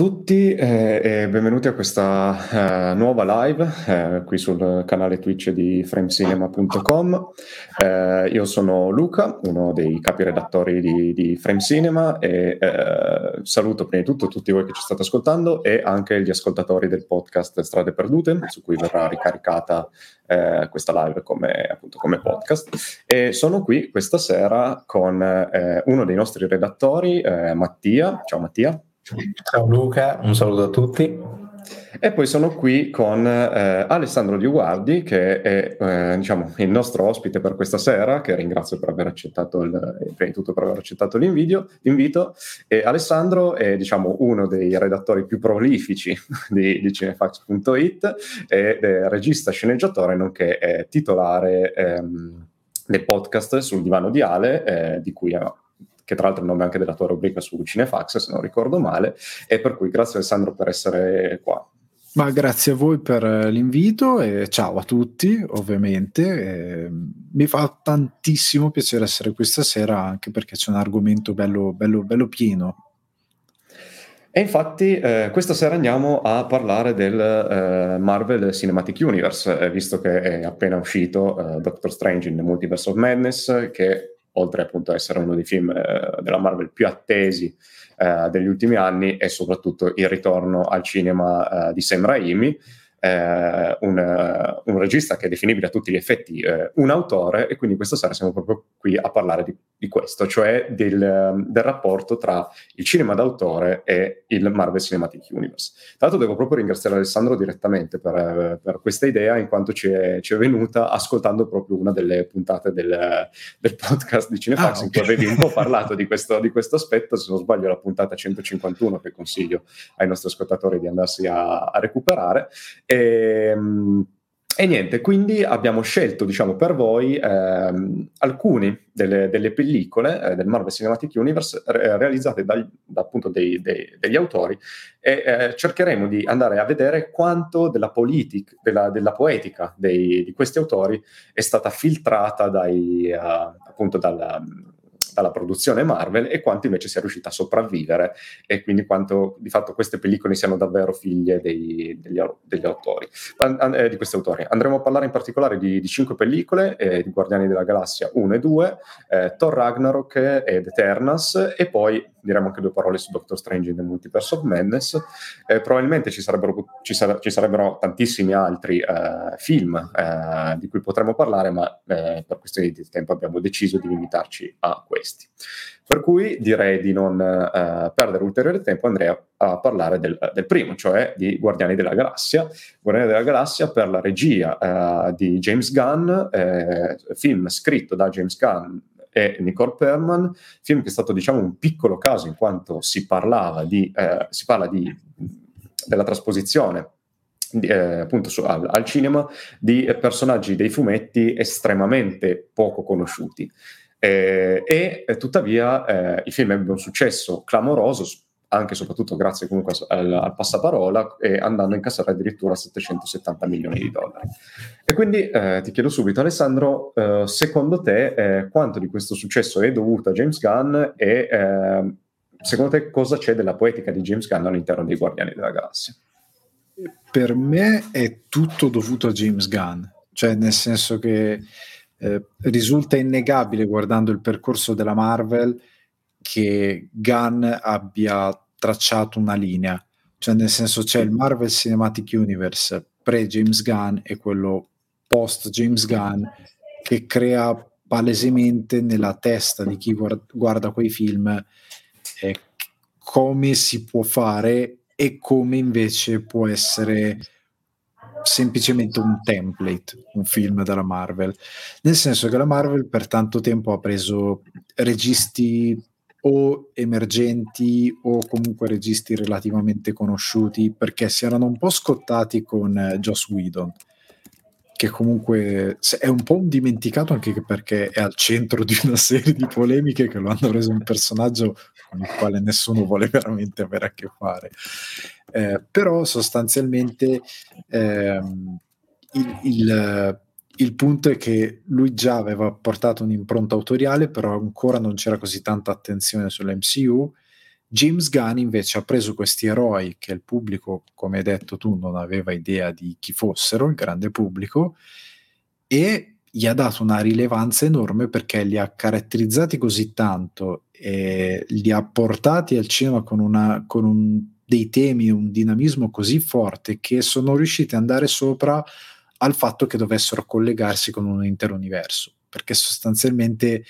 Tutti eh, e benvenuti a questa eh, nuova live eh, qui sul canale Twitch di framecinema.com. Eh, io sono Luca, uno dei capi redattori di, di Framecinema e eh, saluto prima di tutto tutti voi che ci state ascoltando e anche gli ascoltatori del podcast Strade Perdute su cui verrà ricaricata eh, questa live come, appunto, come podcast. E sono qui questa sera con uno dei nostri redattori, Mattia. Ciao Mattia. Ciao Luca, un saluto a tutti. E poi sono qui con eh, Alessandro Dioguardi, che è eh, diciamo, il nostro ospite per questa sera, che ringrazio per aver accettato, il, prima di tutto per aver accettato l'invito. E Alessandro è diciamo, uno dei redattori più prolifici di, di cinefax.it, ed è regista sceneggiatore, nonché è titolare ehm, del podcast sul divano di Ale, eh, di cui ha che tra l'altro è il nome anche della tua rubrica su Cinefax, se non ricordo male, e per cui grazie Alessandro per essere qua. Ma grazie a voi per l'invito e ciao a tutti, ovviamente. Eh, mi fa tantissimo piacere essere qui stasera anche perché c'è un argomento bello, bello, bello pieno. E infatti eh, questa sera andiamo a parlare del eh, Marvel Cinematic Universe, eh, visto che è appena uscito eh, Doctor Strange in the Multiverse of Madness, che oltre appunto a essere uno dei film eh, della Marvel più attesi eh, degli ultimi anni, e soprattutto il ritorno al cinema eh, di Sam Raimi, eh, un, un, regista che è definibile a tutti gli effetti eh, un autore e quindi questa sera siamo proprio qui a parlare di, di questo, cioè del, del, rapporto tra il cinema d'autore e il Marvel Cinematic Universe. Tra l'altro devo proprio ringraziare Alessandro direttamente per, per questa idea in quanto ci è, ci è, venuta ascoltando proprio una delle puntate del, del podcast di Cinefax ah, in cui avevi un po' parlato di questo, di questo, aspetto, se non sbaglio la puntata 151 che consiglio ai nostri ascoltatori di andarsi a, a recuperare e, ehm, e, niente, quindi abbiamo scelto, diciamo, per voi ehm, alcune delle, delle pellicole eh, del Marvel Cinematic Universe re- realizzate dal, da, appunto dei, dei, degli autori e eh, cercheremo di andare a vedere quanto della politica, della, della poetica dei, di questi autori è stata filtrata dai, uh, appunto dalla, dalla produzione Marvel e quanto invece sia riuscita a sopravvivere e quindi quanto di fatto queste pellicole siano davvero figlie dei, degli, degli, autori, eh, di questi autori. Andremo a parlare in particolare di, di cinque pellicole, eh, di Guardiani della Galassia 1 e 2, eh, Thor Ragnarok ed Eternals e poi diremo anche due parole su Doctor Strange in the Multiverse of Madness. Eh, probabilmente ci sarebbero, ci, sare- ci sarebbero, tantissimi altri eh, film eh, di cui potremmo parlare, ma eh, per questioni di tempo abbiamo deciso di limitarci a questi. Per cui direi di non eh, perdere ulteriore tempo, andrei a, a parlare del, del, primo, cioè di Guardiani della Galassia. Guardiani della Galassia per la regia eh, di James Gunn, film scritto da James Gunn e Nicole Perman, film che è stato diciamo un piccolo caso in quanto si parlava di, eh, si parla di, della trasposizione eh, appunto su, al, al, cinema di personaggi dei fumetti estremamente poco conosciuti. Eh, e tuttavia eh, il film ebbe un successo clamoroso, anche e soprattutto grazie comunque al, al passaparola e andando a incassare addirittura 770 milioni di dollari. E quindi eh, ti chiedo subito Alessandro, eh, secondo te eh, quanto di questo successo è dovuto a James Gunn e ehm, secondo te cosa c'è della poetica di James Gunn all'interno dei Guardiani della Galassia? Per me è tutto dovuto a James Gunn, cioè nel senso che eh, risulta innegabile guardando il percorso della Marvel che Gunn abbia tracciato una linea, cioè nel senso c'è il Marvel Cinematic Universe pre James Gunn e quello post James Gunn che crea palesemente nella testa di chi guarda, quei film eh, come si può fare e come invece può essere semplicemente un template, un film della Marvel. Nel senso che la Marvel per tanto tempo ha preso registi o emergenti o comunque registi relativamente conosciuti perché si erano un po' scottati con eh, Joss Whedon che comunque è un po' un dimenticato anche perché è al centro di una serie di polemiche che lo hanno reso un personaggio con il quale nessuno vuole veramente avere a che fare. Eh, però sostanzialmente ehm, il, il il punto è che lui già aveva portato un'impronta autoriale, però ancora non c'era così tanta attenzione sull'MCU James Gunn invece ha preso questi eroi che il pubblico, come hai detto tu, non aveva idea di chi fossero, il grande pubblico, e gli ha dato una rilevanza enorme perché li ha caratterizzati così tanto e li ha portati al cinema con, una, con un, dei temi, un dinamismo così forte che sono riusciti ad andare sopra al fatto che dovessero collegarsi con un intero universo, perché sostanzialmente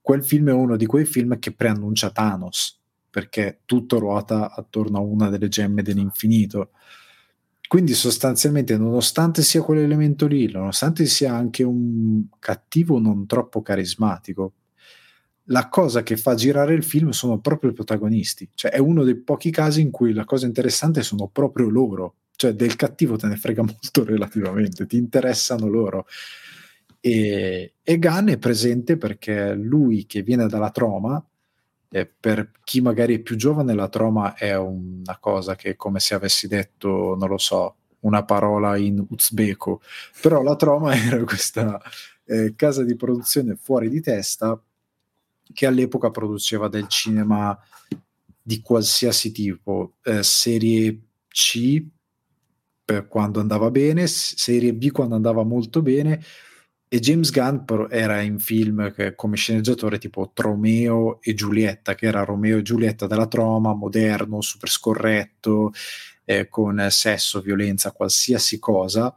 quel film è uno di quei film che preannuncia Thanos, perché tutto ruota attorno a una delle gemme dell'infinito. Quindi sostanzialmente, nonostante sia quell'elemento lì, nonostante sia anche un cattivo non troppo carismatico, la cosa che fa girare il film sono proprio i protagonisti. Cioè, è uno dei pochi casi in cui la cosa interessante sono proprio loro. Cioè, del cattivo te ne frega molto relativamente, ti interessano loro. E, e Gunn è presente perché lui che viene dalla troma eh, per chi magari è più giovane la troma è una cosa che è come se avessi detto, non lo so, una parola in uzbeko, però la troma era questa eh, casa di produzione fuori di testa che all'epoca produceva del cinema di qualsiasi tipo, eh, serie C per quando andava bene, serie B quando andava molto bene, e James Gunn era in film che, come sceneggiatore tipo Tromeo e Giulietta, che era Romeo e Giulietta della troma, moderno, super scorretto, eh, con sesso, violenza, qualsiasi cosa.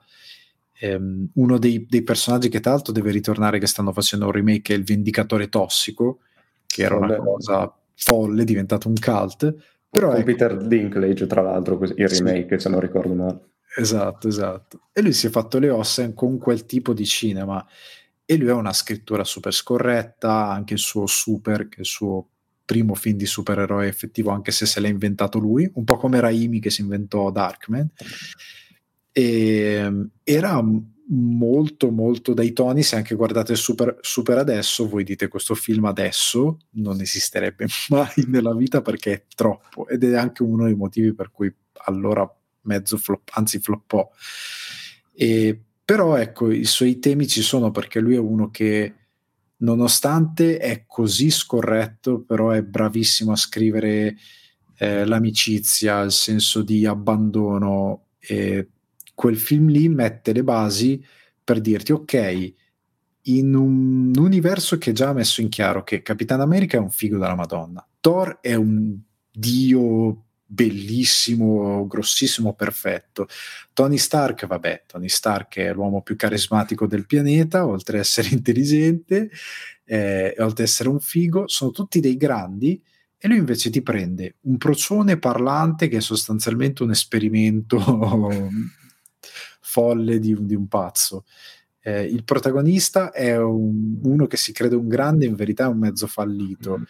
Um, uno dei, dei, personaggi che tra l'altro deve ritornare, che stanno facendo un remake, è il Vendicatore Tossico, che era una cosa folle, diventato un cult. Però con ecco, Peter Dinklage, tra l'altro, il remake, sì. se non ricordo male. Esatto, esatto. E lui si è fatto le ossa con quel tipo di cinema. E lui ha una scrittura super scorretta, anche il suo Super, che è il suo primo film di supereroe effettivo, anche se se l'ha inventato lui, un po' come Raimi che si inventò Darkman. E ehm, era molto molto dai toni se anche guardate super, super adesso voi dite questo film adesso non esisterebbe mai nella vita perché è troppo ed è anche uno dei motivi per cui allora mezzo flop, anzi floppò. E, però ecco, i suoi temi ci sono perché lui è uno che nonostante è così scorretto, però è bravissimo a scrivere eh, l'amicizia, il senso di abbandono. E quel film lì mette le basi per dirti ok, in un universo che già ha messo in chiaro che Capitan America è un figo della Madonna, Thor è un dio bellissimo, grossissimo, perfetto. Tony Stark, vabbè, Tony Stark è l'uomo più carismatico del pianeta, oltre ad essere intelligente, eh, oltre ad essere un figo, sono tutti dei grandi e lui invece ti prende un procione parlante che è sostanzialmente un esperimento folle di, di un pazzo eh, il protagonista è un, uno che si crede un grande, in verità è un mezzo fallito.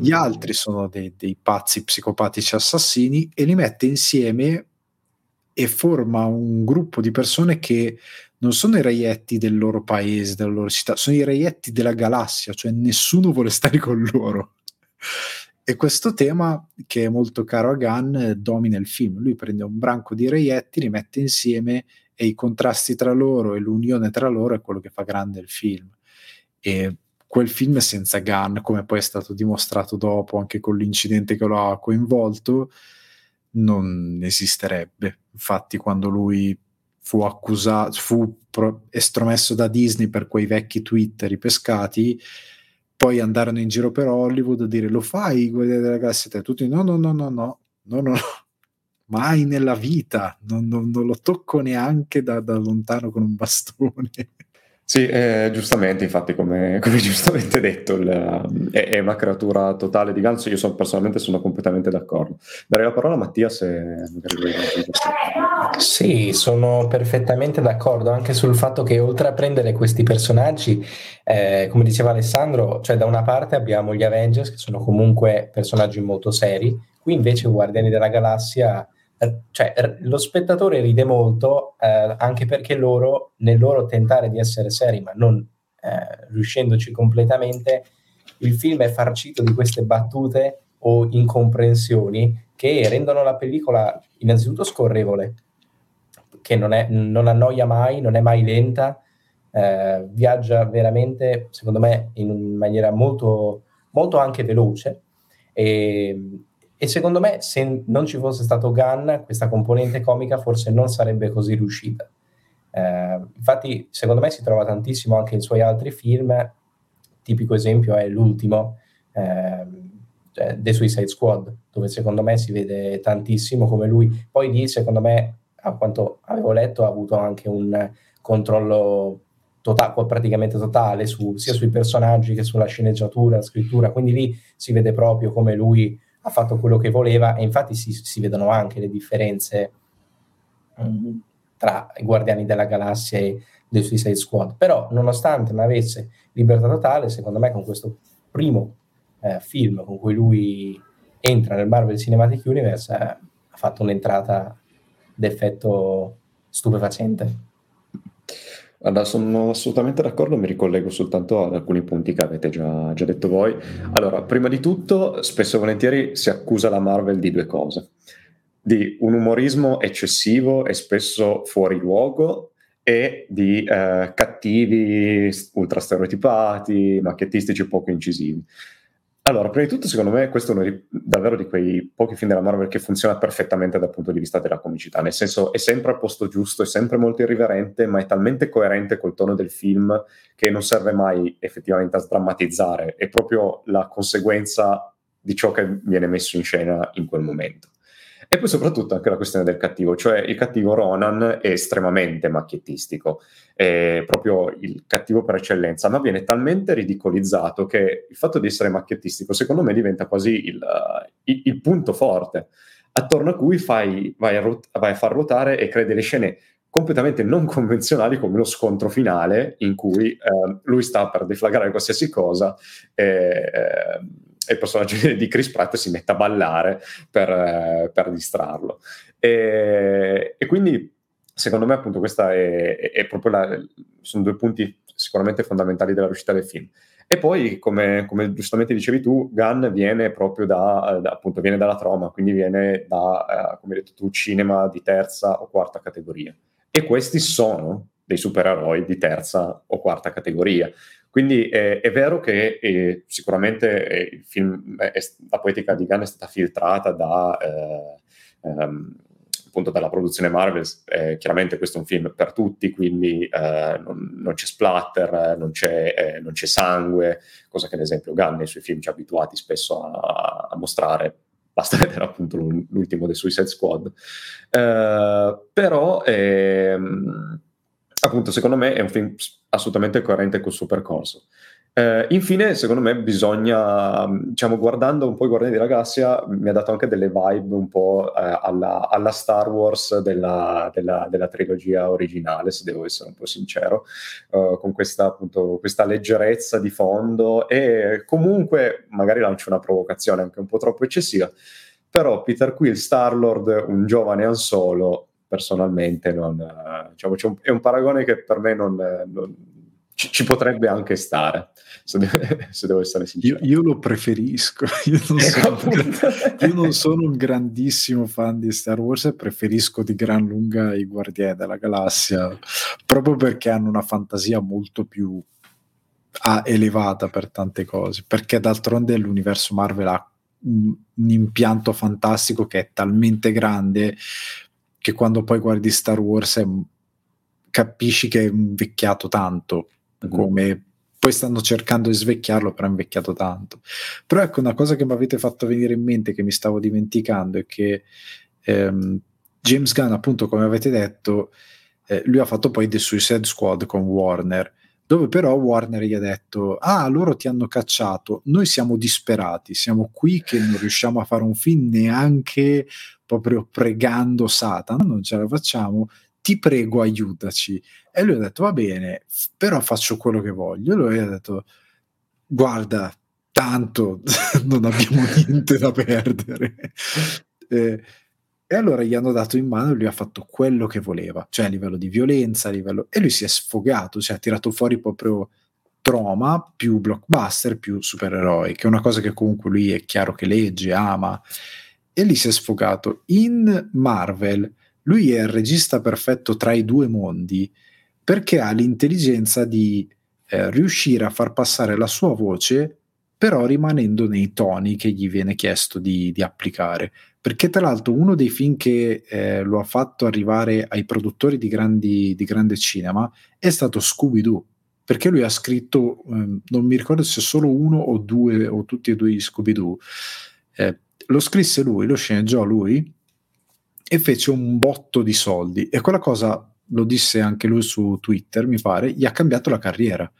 Gli altri sono dei, dei pazzi psicopatici assassini e li mette insieme e forma un gruppo di persone che non sono i reietti del loro paese, della loro città, sono i reietti della galassia, cioè nessuno vuole stare con loro. E questo tema, che è molto caro a Gunn, domina il film. Lui prende un branco di reietti, li mette insieme e i contrasti tra loro e l'unione tra loro è quello che fa grande il film. E quel film senza Gunn, come poi è stato dimostrato dopo anche con l'incidente che lo ha coinvolto, non esisterebbe. Infatti, quando lui fu accusato, fu pro- estromesso da Disney per quei vecchi tweet ripescati, poi andarono in giro per Hollywood a dire lo fai, Guardiani della Galassia, tutti no, no, no, no, no, no, no, mai nella vita, non, non, non lo tocco neanche da, da, lontano con un bastone. Sì, eh, giustamente, infatti, come, come giustamente detto, il, è, è, una creatura totale di ganzo. Io sono, personalmente sono completamente d'accordo. Darei la parola a Mattia se magari Sì, sono perfettamente d'accordo anche sul fatto che oltre a prendere questi personaggi, eh, come diceva Alessandro, cioè da una parte abbiamo gli Avengers, che sono comunque personaggi molto seri, qui invece Guardiani della Galassia cioè, lo spettatore ride molto eh, anche perché loro, nel loro tentare di essere seri, ma non eh, riuscendoci completamente, il film è farcito di queste battute o incomprensioni che rendono la pellicola innanzitutto scorrevole, che non, è, non annoia mai, non è mai lenta, eh, viaggia veramente, secondo me, in maniera molto, molto anche veloce. E, e secondo me se non ci fosse stato Gunn, questa componente comica forse non sarebbe così riuscita. Eh, infatti, secondo me si trova tantissimo anche in suoi altri film. Tipico esempio è l'ultimo, eh, The Suicide Squad, dove secondo me si vede tantissimo come lui. Poi lì, secondo me, a quanto avevo letto, ha avuto anche un controllo totale, praticamente totale su, sia sui personaggi che sulla sceneggiatura, la scrittura. Quindi lì si vede proprio come lui ha fatto quello che voleva e infatti si, si vedono anche le differenze. Mm tra i Guardiani della Galassia e The Suicide Squad. Però, nonostante non avesse libertà totale, secondo me con questo primo eh, film con cui lui entra nel Marvel Cinematic Universe eh, ha fatto un'entrata d'effetto stupefacente. Allora, sono assolutamente d'accordo, mi ricollego soltanto ad alcuni punti che avete già, già detto voi. Allora, prima di tutto, spesso e volentieri si accusa la Marvel di due cose di un umorismo eccessivo e spesso fuori luogo e di eh, cattivi ultra stereotipati, macchiettistici poco incisivi. Allora, prima di tutto, secondo me, questo è uno di, davvero di quei pochi film della Marvel che funziona perfettamente dal punto di vista della comicità, nel senso è sempre al posto giusto, è sempre molto irriverente, ma è talmente coerente col tono del film che non serve mai effettivamente a sdrammatizzare, è proprio la conseguenza di ciò che viene messo in scena in quel momento. E poi soprattutto anche la questione del cattivo, cioè il cattivo Ronan è estremamente macchiettistico, è proprio il cattivo per eccellenza, ma viene talmente ridicolizzato che il fatto di essere macchiettistico secondo me diventa quasi il, il, il punto forte, attorno a cui fai, vai, a rot- vai a far ruotare e crei delle scene completamente non convenzionali come lo scontro finale in cui eh, lui sta per deflagrare qualsiasi cosa e, eh, e il personaggio di Chris Pratt si mette a ballare per, eh, per distrarlo. E, e, quindi, secondo me, appunto, questa è, è proprio la, sono due punti sicuramente fondamentali della riuscita del film. E poi, come, come giustamente dicevi tu, Gunn viene proprio da, da, appunto, viene dalla troma, quindi viene da, uh, come hai detto tu, cinema di terza o quarta categoria. E questi sono dei supereroi di terza o quarta categoria. Quindi eh, è vero che eh, sicuramente eh, il film, eh, la poetica di Gunn è stata filtrata da, eh, ehm, appunto dalla produzione Marvel, chiaramente questo è un film per tutti, quindi non, non, c'è splatter, non c'è, non c'è, sangue, cosa che ad esempio Gunn nei suoi film ci ha abituati spesso a, a mostrare basta vedere appunto l'ultimo dei Suicide Squad. Uh, però ehm, appunto, secondo me è un film assolutamente coerente col suo percorso. Eh, infine, secondo me, bisogna, diciamo, guardando un po' i Guardiani della Galassia, mi ha dato anche delle vibe un po' eh, alla, alla, Star Wars della, della, della, trilogia originale, se devo essere un po' sincero, eh, con questa, appunto, questa leggerezza di fondo e comunque, magari lancio una provocazione anche un po' troppo eccessiva, però Peter Quill, Star-Lord, un giovane Han Solo, personalmente non, diciamo, un, è un paragone che per me non, non ci, ci, potrebbe anche stare, se, se devo essere sincero. Io, io lo preferisco, io non, ecco, sono, io non, sono, un grandissimo fan di Star Wars e preferisco di gran lunga i Guardiani della Galassia, proprio perché hanno una fantasia molto più ah, elevata per tante cose, perché d'altronde l'universo Marvel ha un, un impianto fantastico che è talmente grande che quando poi guardi Star Wars è, capisci che è invecchiato tanto, mm-hmm. come poi stanno cercando di svecchiarlo, però è invecchiato tanto. Però ecco, una cosa che mi avete fatto venire in mente, che mi stavo dimenticando, è che ehm, James Gunn, appunto, come avete detto, eh, lui ha fatto poi The Suicide Squad con Warner, dove però Warner gli ha detto, ah, loro ti hanno cacciato, noi siamo disperati, siamo qui che non riusciamo a fare un film neanche proprio pregando Satana, non ce la facciamo, ti prego aiutaci. E lui ha detto va bene, però faccio quello che voglio. E lui ha detto guarda, tanto non abbiamo niente da perdere. Eh, e allora gli hanno dato in mano e lui ha fatto quello che voleva, cioè a livello di violenza, a livello... e lui si è sfogato, cioè ha tirato fuori proprio troma più blockbuster, più supereroi, che è una cosa che comunque lui è chiaro che legge, ama e lì si è sfogato. In Marvel lui è il regista perfetto tra i due mondi perché ha l'intelligenza di eh, riuscire a far passare la sua voce però rimanendo nei toni che gli viene chiesto di, di applicare. Perché tra l'altro uno dei film che eh, lo ha fatto arrivare ai produttori di, grandi, di grande cinema è stato Scooby-Doo, perché lui ha scritto, eh, non mi ricordo se solo uno o due o tutti e due gli Scooby-Doo, eh, lo scrisse lui, lo sceneggiò lui e fece un botto di soldi e quella cosa, lo disse anche lui su Twitter, mi pare, gli ha cambiato la carriera,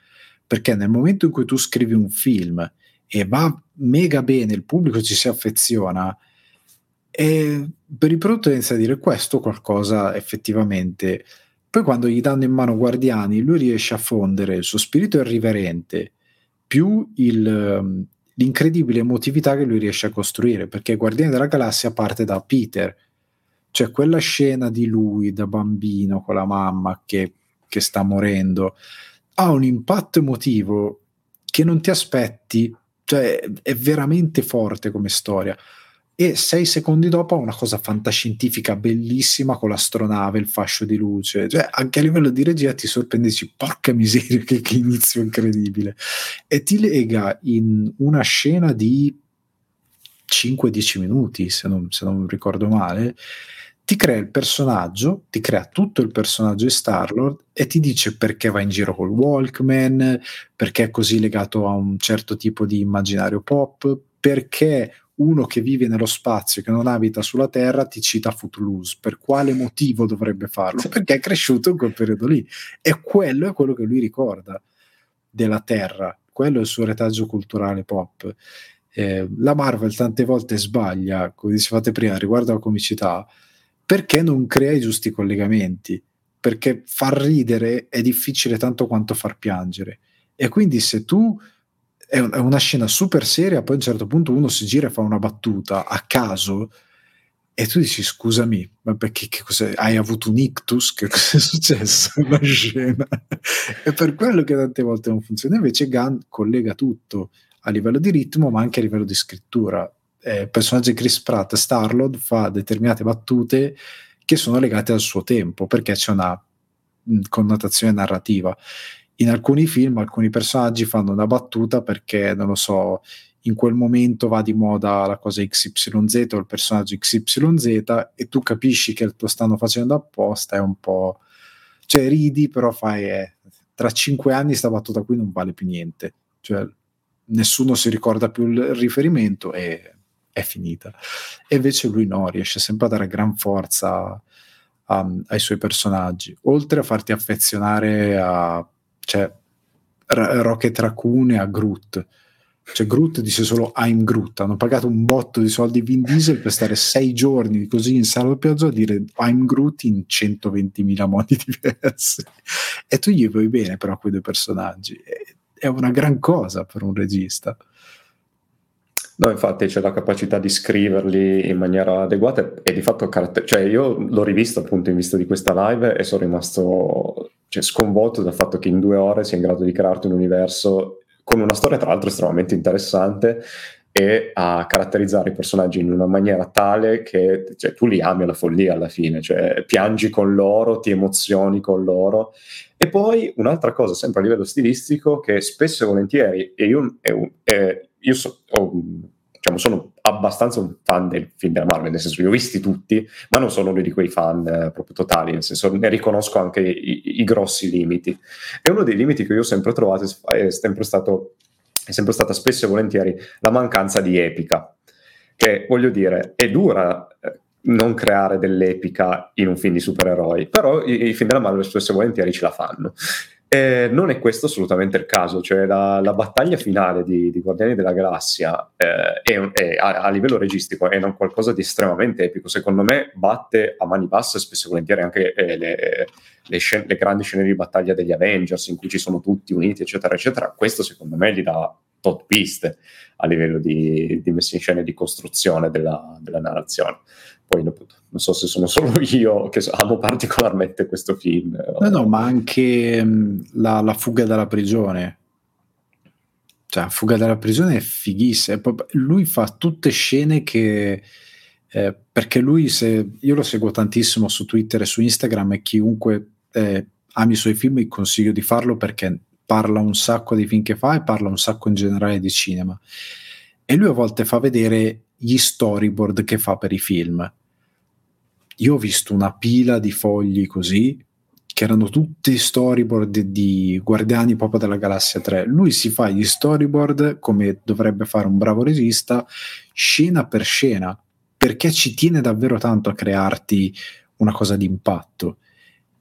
perché nel momento in cui tu scrivi un film e va mega bene, il pubblico ci si affeziona, e per il prodotto inizia a dire questo qualcosa effettivamente. Poi quando gli danno in mano Guardiani, lui riesce a fondere il suo spirito irriverente più il, l'incredibile emotività che lui riesce a costruire, perché Guardiani della Galassia parte da Peter, cioè quella scena di lui da bambino con la mamma che, che sta morendo, ha un impatto emotivo che non ti aspetti cioè è veramente forte come storia. E sei secondi dopo ha una cosa fantascientifica bellissima con l'astronave, il fascio di luce. Cioè, anche a livello di regia ti sorprendi, dici, porca miseria, che, che inizio incredibile. E ti lega in una scena di 5-10 minuti, se non, se non ricordo male, ti crea il personaggio, ti crea tutto il personaggio di Starlord e ti dice perché va in giro col Walkman, perché è così legato a un certo tipo di immaginario pop, perché uno che vive nello spazio, che non abita sulla Terra, ti cita Footloose. Per quale motivo dovrebbe farlo? Perché è cresciuto in quel periodo lì. E quello è quello che lui ricorda della Terra. Quello è il suo retaggio culturale pop. Eh, la Marvel tante volte sbaglia, come dicevate prima, riguardo alla comicità, perché non crea i giusti collegamenti? Perché far ridere è difficile tanto quanto far piangere. E quindi se tu è, una scena super seria, poi a un certo punto uno si gira e fa una battuta a caso e tu dici scusami, ma perché hai avuto un ictus? Che cosa è successo nella scena? è per quello che tante volte non funziona. Invece Gunn collega tutto a livello di ritmo, ma anche a livello di scrittura eh, personaggio di Chris Pratt, Starlord, fa determinate battute che sono legate al suo tempo, perché c'è una mh, connotazione narrativa. In alcuni film alcuni personaggi fanno una battuta perché, non lo so, in quel momento va di moda la cosa XYZ o il personaggio XYZ e tu capisci che lo stanno facendo apposta, è un po'... cioè ridi però fai... Eh, tra cinque anni sta battuta qui non vale più niente, cioè nessuno si ricorda più il riferimento e è finita. E invece lui no, riesce sempre a dare gran forza um, ai suoi personaggi, oltre a farti affezionare a cioè, Rocket Raccoon e a Groot. Cioè Groot dice solo I'm Groot, hanno pagato un botto di soldi Vin Diesel per stare sei giorni così in sala piazza a dire I'm Groot in 120.000 modi diversi. E tu gli vuoi bene però quei due personaggi. È una gran cosa per un regista. No, infatti c'è la capacità di scriverli in maniera adeguata e di fatto caratter- cioè io l'ho rivisto appunto in vista di questa live e sono rimasto cioè, sconvolto dal fatto che in due ore sia in grado di crearti un universo con una storia tra l'altro estremamente interessante e a caratterizzare i personaggi in una maniera tale che cioè, tu li ami alla follia alla fine, cioè piangi con loro, ti emozioni con loro. E poi un'altra cosa, sempre a livello stilistico, che spesso e volentieri, e io, e, e, io so, ho, diciamo, sono abbastanza un fan del film della Marvel, nel senso li ho visti tutti, ma non sono uno di quei fan eh, proprio totali, nel senso ne riconosco anche i, i, grossi limiti. E uno dei limiti che io ho sempre trovato è sempre, stato, è sempre stata spesso e volentieri la mancanza di epica, che voglio dire è dura eh, non creare dell'epica in un film di supereroi, però i, i film della Marvel spesso e volentieri ce la fanno. Eh, non è questo assolutamente il caso, cioè la, la battaglia finale di, di, Guardiani della Galassia eh, è, è, a, a, livello registico è qualcosa di estremamente epico, secondo me batte a mani basse spesso e volentieri anche eh, le, le, scen- le, grandi scene di battaglia degli Avengers in cui ci sono tutti uniti eccetera eccetera, questo secondo me gli dà tot piste a livello di, di messa in scena e di costruzione della, della narrazione. Poi non so se sono solo io che amo particolarmente questo film. No, no, ma anche um, la, la, fuga dalla prigione. Cioè, fuga dalla prigione è fighissima. Lui fa tutte scene che... Eh, perché lui, se, io lo seguo tantissimo su Twitter e su Instagram e chiunque eh, ami i suoi film, consiglio di farlo perché parla un sacco dei film che fa e parla un sacco in generale di cinema. E lui a volte fa vedere gli storyboard che fa per i film. Io ho visto una pila di fogli così, che erano tutti storyboard di Guardiani proprio della Galassia 3. Lui si fa gli storyboard come dovrebbe fare un bravo regista, scena per scena, perché ci tiene davvero tanto a crearti una cosa di impatto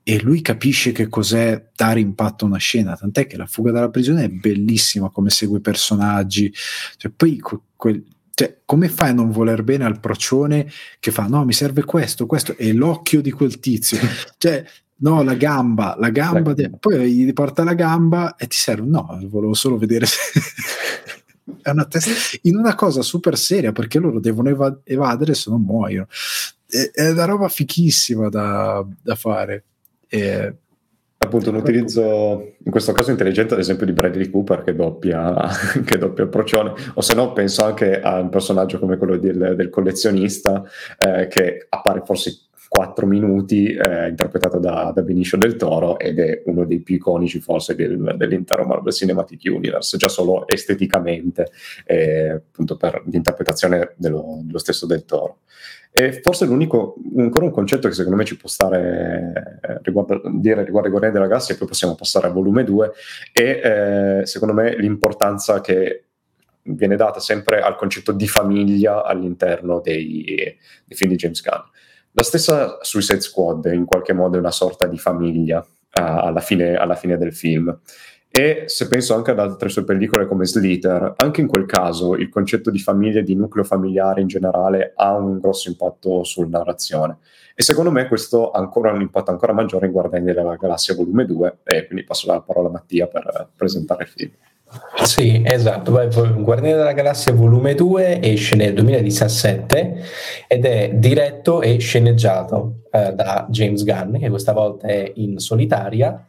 e lui capisce che cos'è dare impatto a una scena, tant'è che la fuga dalla prigione è bellissima come segue i personaggi, cioè, poi quel, cioè, come fai a non voler bene al procione che fa no mi serve questo, questo e l'occhio di quel tizio, cioè no la gamba, la gamba, de- poi gli porta la gamba e ti serve, no volevo solo vedere se... è una testa in una cosa super seria perché loro devono eva- evadere se non muoiono. È, è una roba fichissima da, da fare. E appunto un utilizzo in questo caso intelligente ad esempio di Bradley Cooper che doppia, che doppia procione. O se no penso anche a un personaggio come quello del, del collezionista eh, che appare forse 4 minuti eh, interpretato da, da, Benicio del Toro ed è uno dei più iconici forse del, dell'intero Marvel Cinematic Universe già solo esteticamente eh, appunto per l'interpretazione dello, dello stesso del Toro e forse l'unico, ancora un concetto che secondo me ci può stare eh, riguardo, dire riguardo i Guardiani della Galassia, e poi possiamo passare al volume 2, è eh, secondo me l'importanza che viene data sempre al concetto di famiglia all'interno dei, dei film di James Gunn. La stessa Suicide Squad in qualche modo è una sorta di famiglia uh, alla, fine, alla fine del film. E se penso anche ad altre sue pellicole come Slither, anche in quel caso il concetto di famiglia e di nucleo familiare in generale ha un grosso impatto sulla narrazione. E secondo me questo ha ancora un impatto ancora maggiore in Guardiani della Galassia volume 2 e quindi passo la parola a Mattia per presentare il film. Sì, esatto. Guardiani della Galassia volume 2 esce nel 2017 ed è diretto e sceneggiato eh, da James Gunn, che questa volta è in solitaria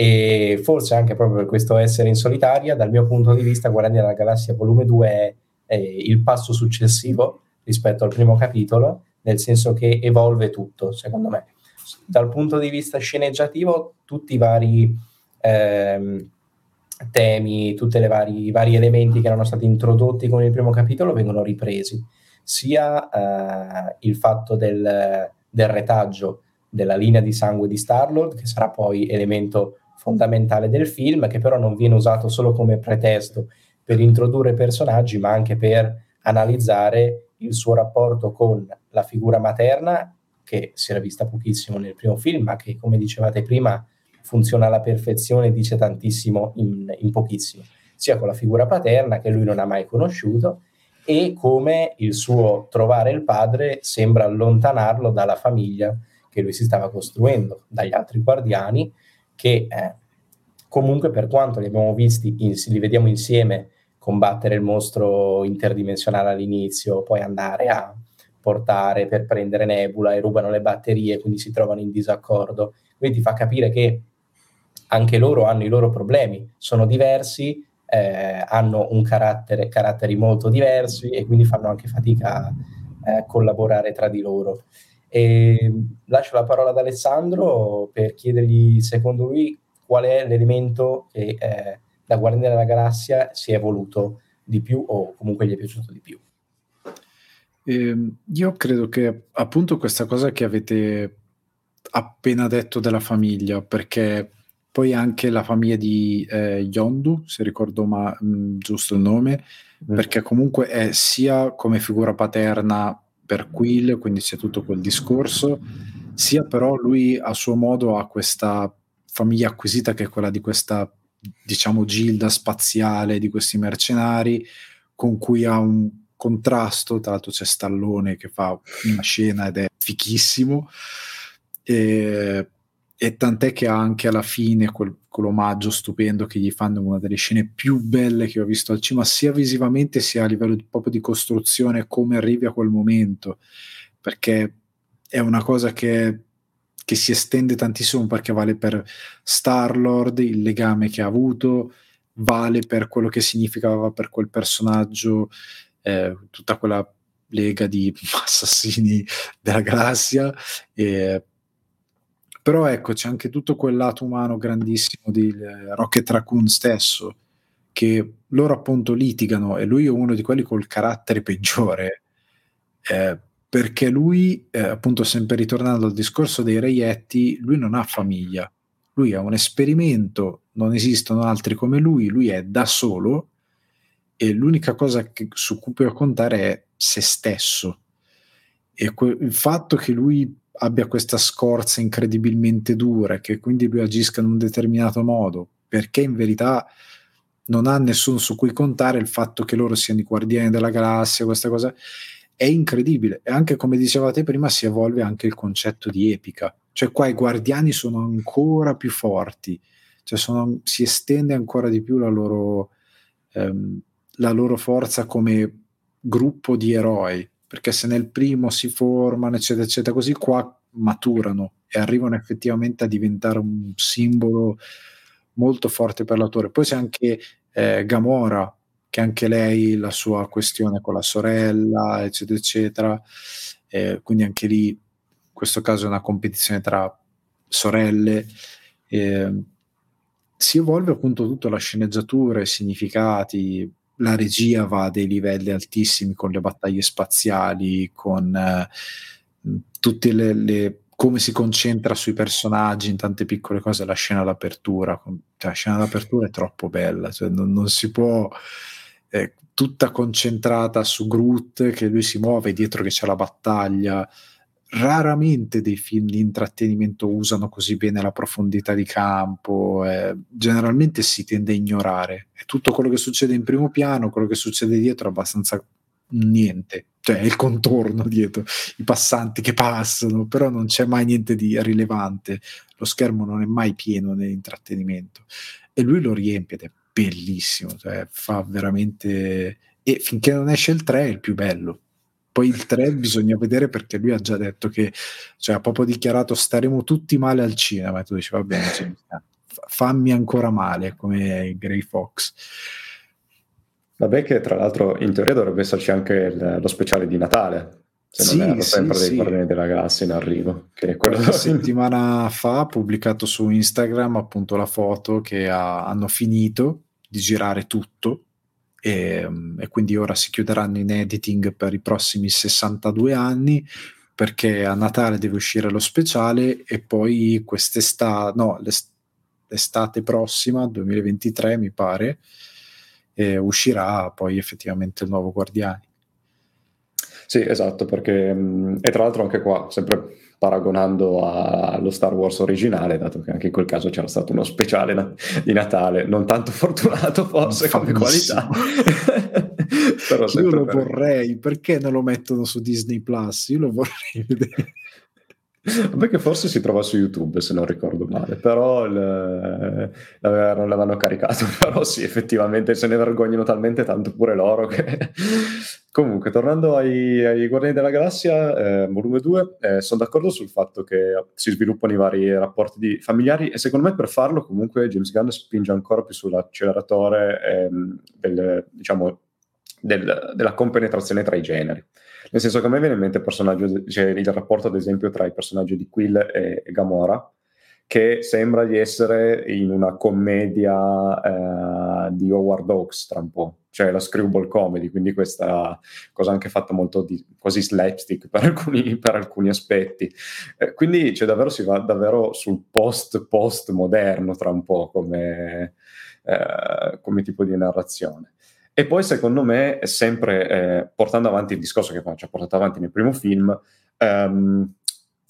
e forse anche proprio per questo essere in solitaria, dal mio punto di vista, Guardiani della Galassia volume 2 è, è il passo successivo rispetto al primo capitolo, nel senso che evolve tutto, secondo me. Dal punto di vista sceneggiativo, tutti i vari ehm, temi, tutti i vari elementi che erano stati introdotti con il primo capitolo vengono ripresi, sia eh, il fatto del, del retaggio della linea di sangue di Starlord, che sarà poi elemento fondamentale del film, che però non viene usato solo come pretesto per introdurre personaggi, ma anche per analizzare il suo rapporto con la figura materna, che si era vista pochissimo nel primo film, ma che, come dicevate prima, funziona alla perfezione dice tantissimo in, in pochissimo, sia con la figura paterna, che lui non ha mai conosciuto, e come il suo trovare il padre sembra allontanarlo dalla famiglia che lui si stava costruendo, dagli altri guardiani, che eh, comunque per quanto li abbiamo visti, in, li vediamo insieme combattere il mostro interdimensionale all'inizio, poi andare a portare per prendere Nebula e rubano le batterie, quindi si trovano in disaccordo. Quindi ti fa capire che anche loro hanno i loro problemi, sono diversi, eh, hanno un carattere, caratteri molto diversi e quindi fanno anche fatica a eh, collaborare tra di loro. E lascio la parola ad Alessandro per chiedergli, secondo lui, qual è l'elemento che eh, da Guardiani della Galassia si è evoluto di più o comunque gli è piaciuto di più. Eh, io credo che appunto questa cosa che avete appena detto della famiglia, perché poi anche la famiglia di eh, Yondu, se ricordo ma, mh, mm, giusto il nome, mm. perché comunque è sia come figura paterna per Quill, quindi c'è tutto quel discorso, sia però lui a suo modo ha questa famiglia acquisita che è quella di questa, diciamo, gilda spaziale di questi mercenari, con cui ha un contrasto, tra l'altro c'è Stallone che fa una scena ed è fichissimo, e, e tant'è che ha anche alla fine quel, quell'omaggio stupendo che gli fanno una delle scene più belle che ho visto al cinema, sia visivamente sia a livello di, proprio di costruzione, come arrivi a quel momento, perché è una cosa che, che si estende tantissimo perché vale per Star-Lord, il legame che ha avuto, vale per quello che significava per quel personaggio, eh, tutta quella lega di assassini della galassia. E, però ecco, c'è anche tutto quel lato umano grandissimo di eh, Rocket Raccoon stesso, che loro appunto litigano e lui è uno di quelli col carattere peggiore, eh, perché lui, eh, appunto sempre ritornando al discorso dei reietti, lui non ha famiglia, lui è un esperimento, non esistono altri come lui, lui è da solo e l'unica cosa che, su cui può contare è se stesso. E que- il fatto che lui abbia questa scorza incredibilmente dura e che quindi lui agisca in un determinato modo, perché in verità non ha nessuno su cui contare il fatto che loro siano i guardiani della galassia, questa cosa è incredibile. E anche come dicevate prima, si evolve anche il concetto di epica. Cioè, qua i guardiani sono ancora più forti, cioè sono, si estende ancora di più la loro, ehm, la loro forza come gruppo di eroi. Perché se nel primo si formano, eccetera, eccetera, così qua maturano e arrivano effettivamente a diventare un simbolo molto forte per l'autore. Poi c'è anche eh, Gamora, che anche lei la sua questione con la sorella, eccetera, eccetera. Eh, quindi anche lì, in questo caso, è una competizione tra sorelle. Eh, si evolve appunto tutta la sceneggiatura, i significati, la regia va a dei livelli altissimi con le battaglie spaziali, con eh, tutte le, le come si concentra sui personaggi in tante piccole cose, la scena d'apertura, cioè, la scena d'apertura è troppo bella, cioè non, non, si può, è tutta concentrata su Groot che lui si muove dietro che c'è la battaglia. Raramente dei film di intrattenimento usano così bene la profondità di campo, eh, generalmente si tende a ignorare. È tutto quello che succede in primo piano, quello che succede dietro è abbastanza niente, cioè il contorno dietro, i passanti che passano, però non c'è mai niente di rilevante, lo schermo non è mai pieno nell'intrattenimento e lui lo riempie ed è bellissimo, cioè fa veramente... e finché non esce il 3 è il più bello. Poi il 3 bisogna vedere perché lui ha già detto che, cioè ha proprio dichiarato staremo tutti male al cinema e tu dici va bene, cioè, fammi ancora male come Grey Fox. Vabbè che tra l'altro in teoria dovrebbe esserci anche il, lo speciale di Natale, se sì, non erro sempre sì, dei sì. Guardiani della Galassia in arrivo. Che Qualche settimana fa ha pubblicato su Instagram appunto la foto che ha, hanno finito di girare tutto e, e, quindi ora si chiuderanno in editing per i prossimi 62 anni perché a Natale deve uscire lo speciale e poi quest'estate, no, l'estate prossima, 2023 mi pare, e uscirà poi effettivamente il nuovo Guardiani. Sì, esatto, perché e tra l'altro anche qua, sempre paragonando allo Star Wars originale, dato che anche in quel caso c'era stato uno speciale na- di Natale, non tanto fortunato forse come qualità. Però Io lo per... vorrei, perché non lo mettono su Disney Plus? Io lo vorrei vedere. Perché forse si trova su YouTube se non ricordo male, però il, non l'avevano caricato, però sì, effettivamente se ne vergognano talmente tanto pure loro che... Comunque, tornando ai, ai Guardiani della Galassia, eh, volume 2, eh, sono d'accordo sul fatto che si sviluppano i vari rapporti familiari e secondo me per farlo comunque James Gunn spinge ancora più sull'acceleratore ehm, del, diciamo, del, della compenetrazione tra i generi. Nel senso che a me viene in mente il cioè il rapporto ad esempio tra i personaggi di Quill e, e Gamora, che sembra di essere in una commedia eh, di Howard Hawks tra un po', cioè la screwball comedy, quindi questa cosa anche fatta molto di, quasi slapstick per alcuni, per alcuni aspetti. Eh, quindi cioè, davvero si va davvero sul post-post moderno tra un po' come, eh, come tipo di narrazione. E poi, secondo me, sempre eh, portando avanti il discorso che ci ha portato avanti nel primo film, ehm,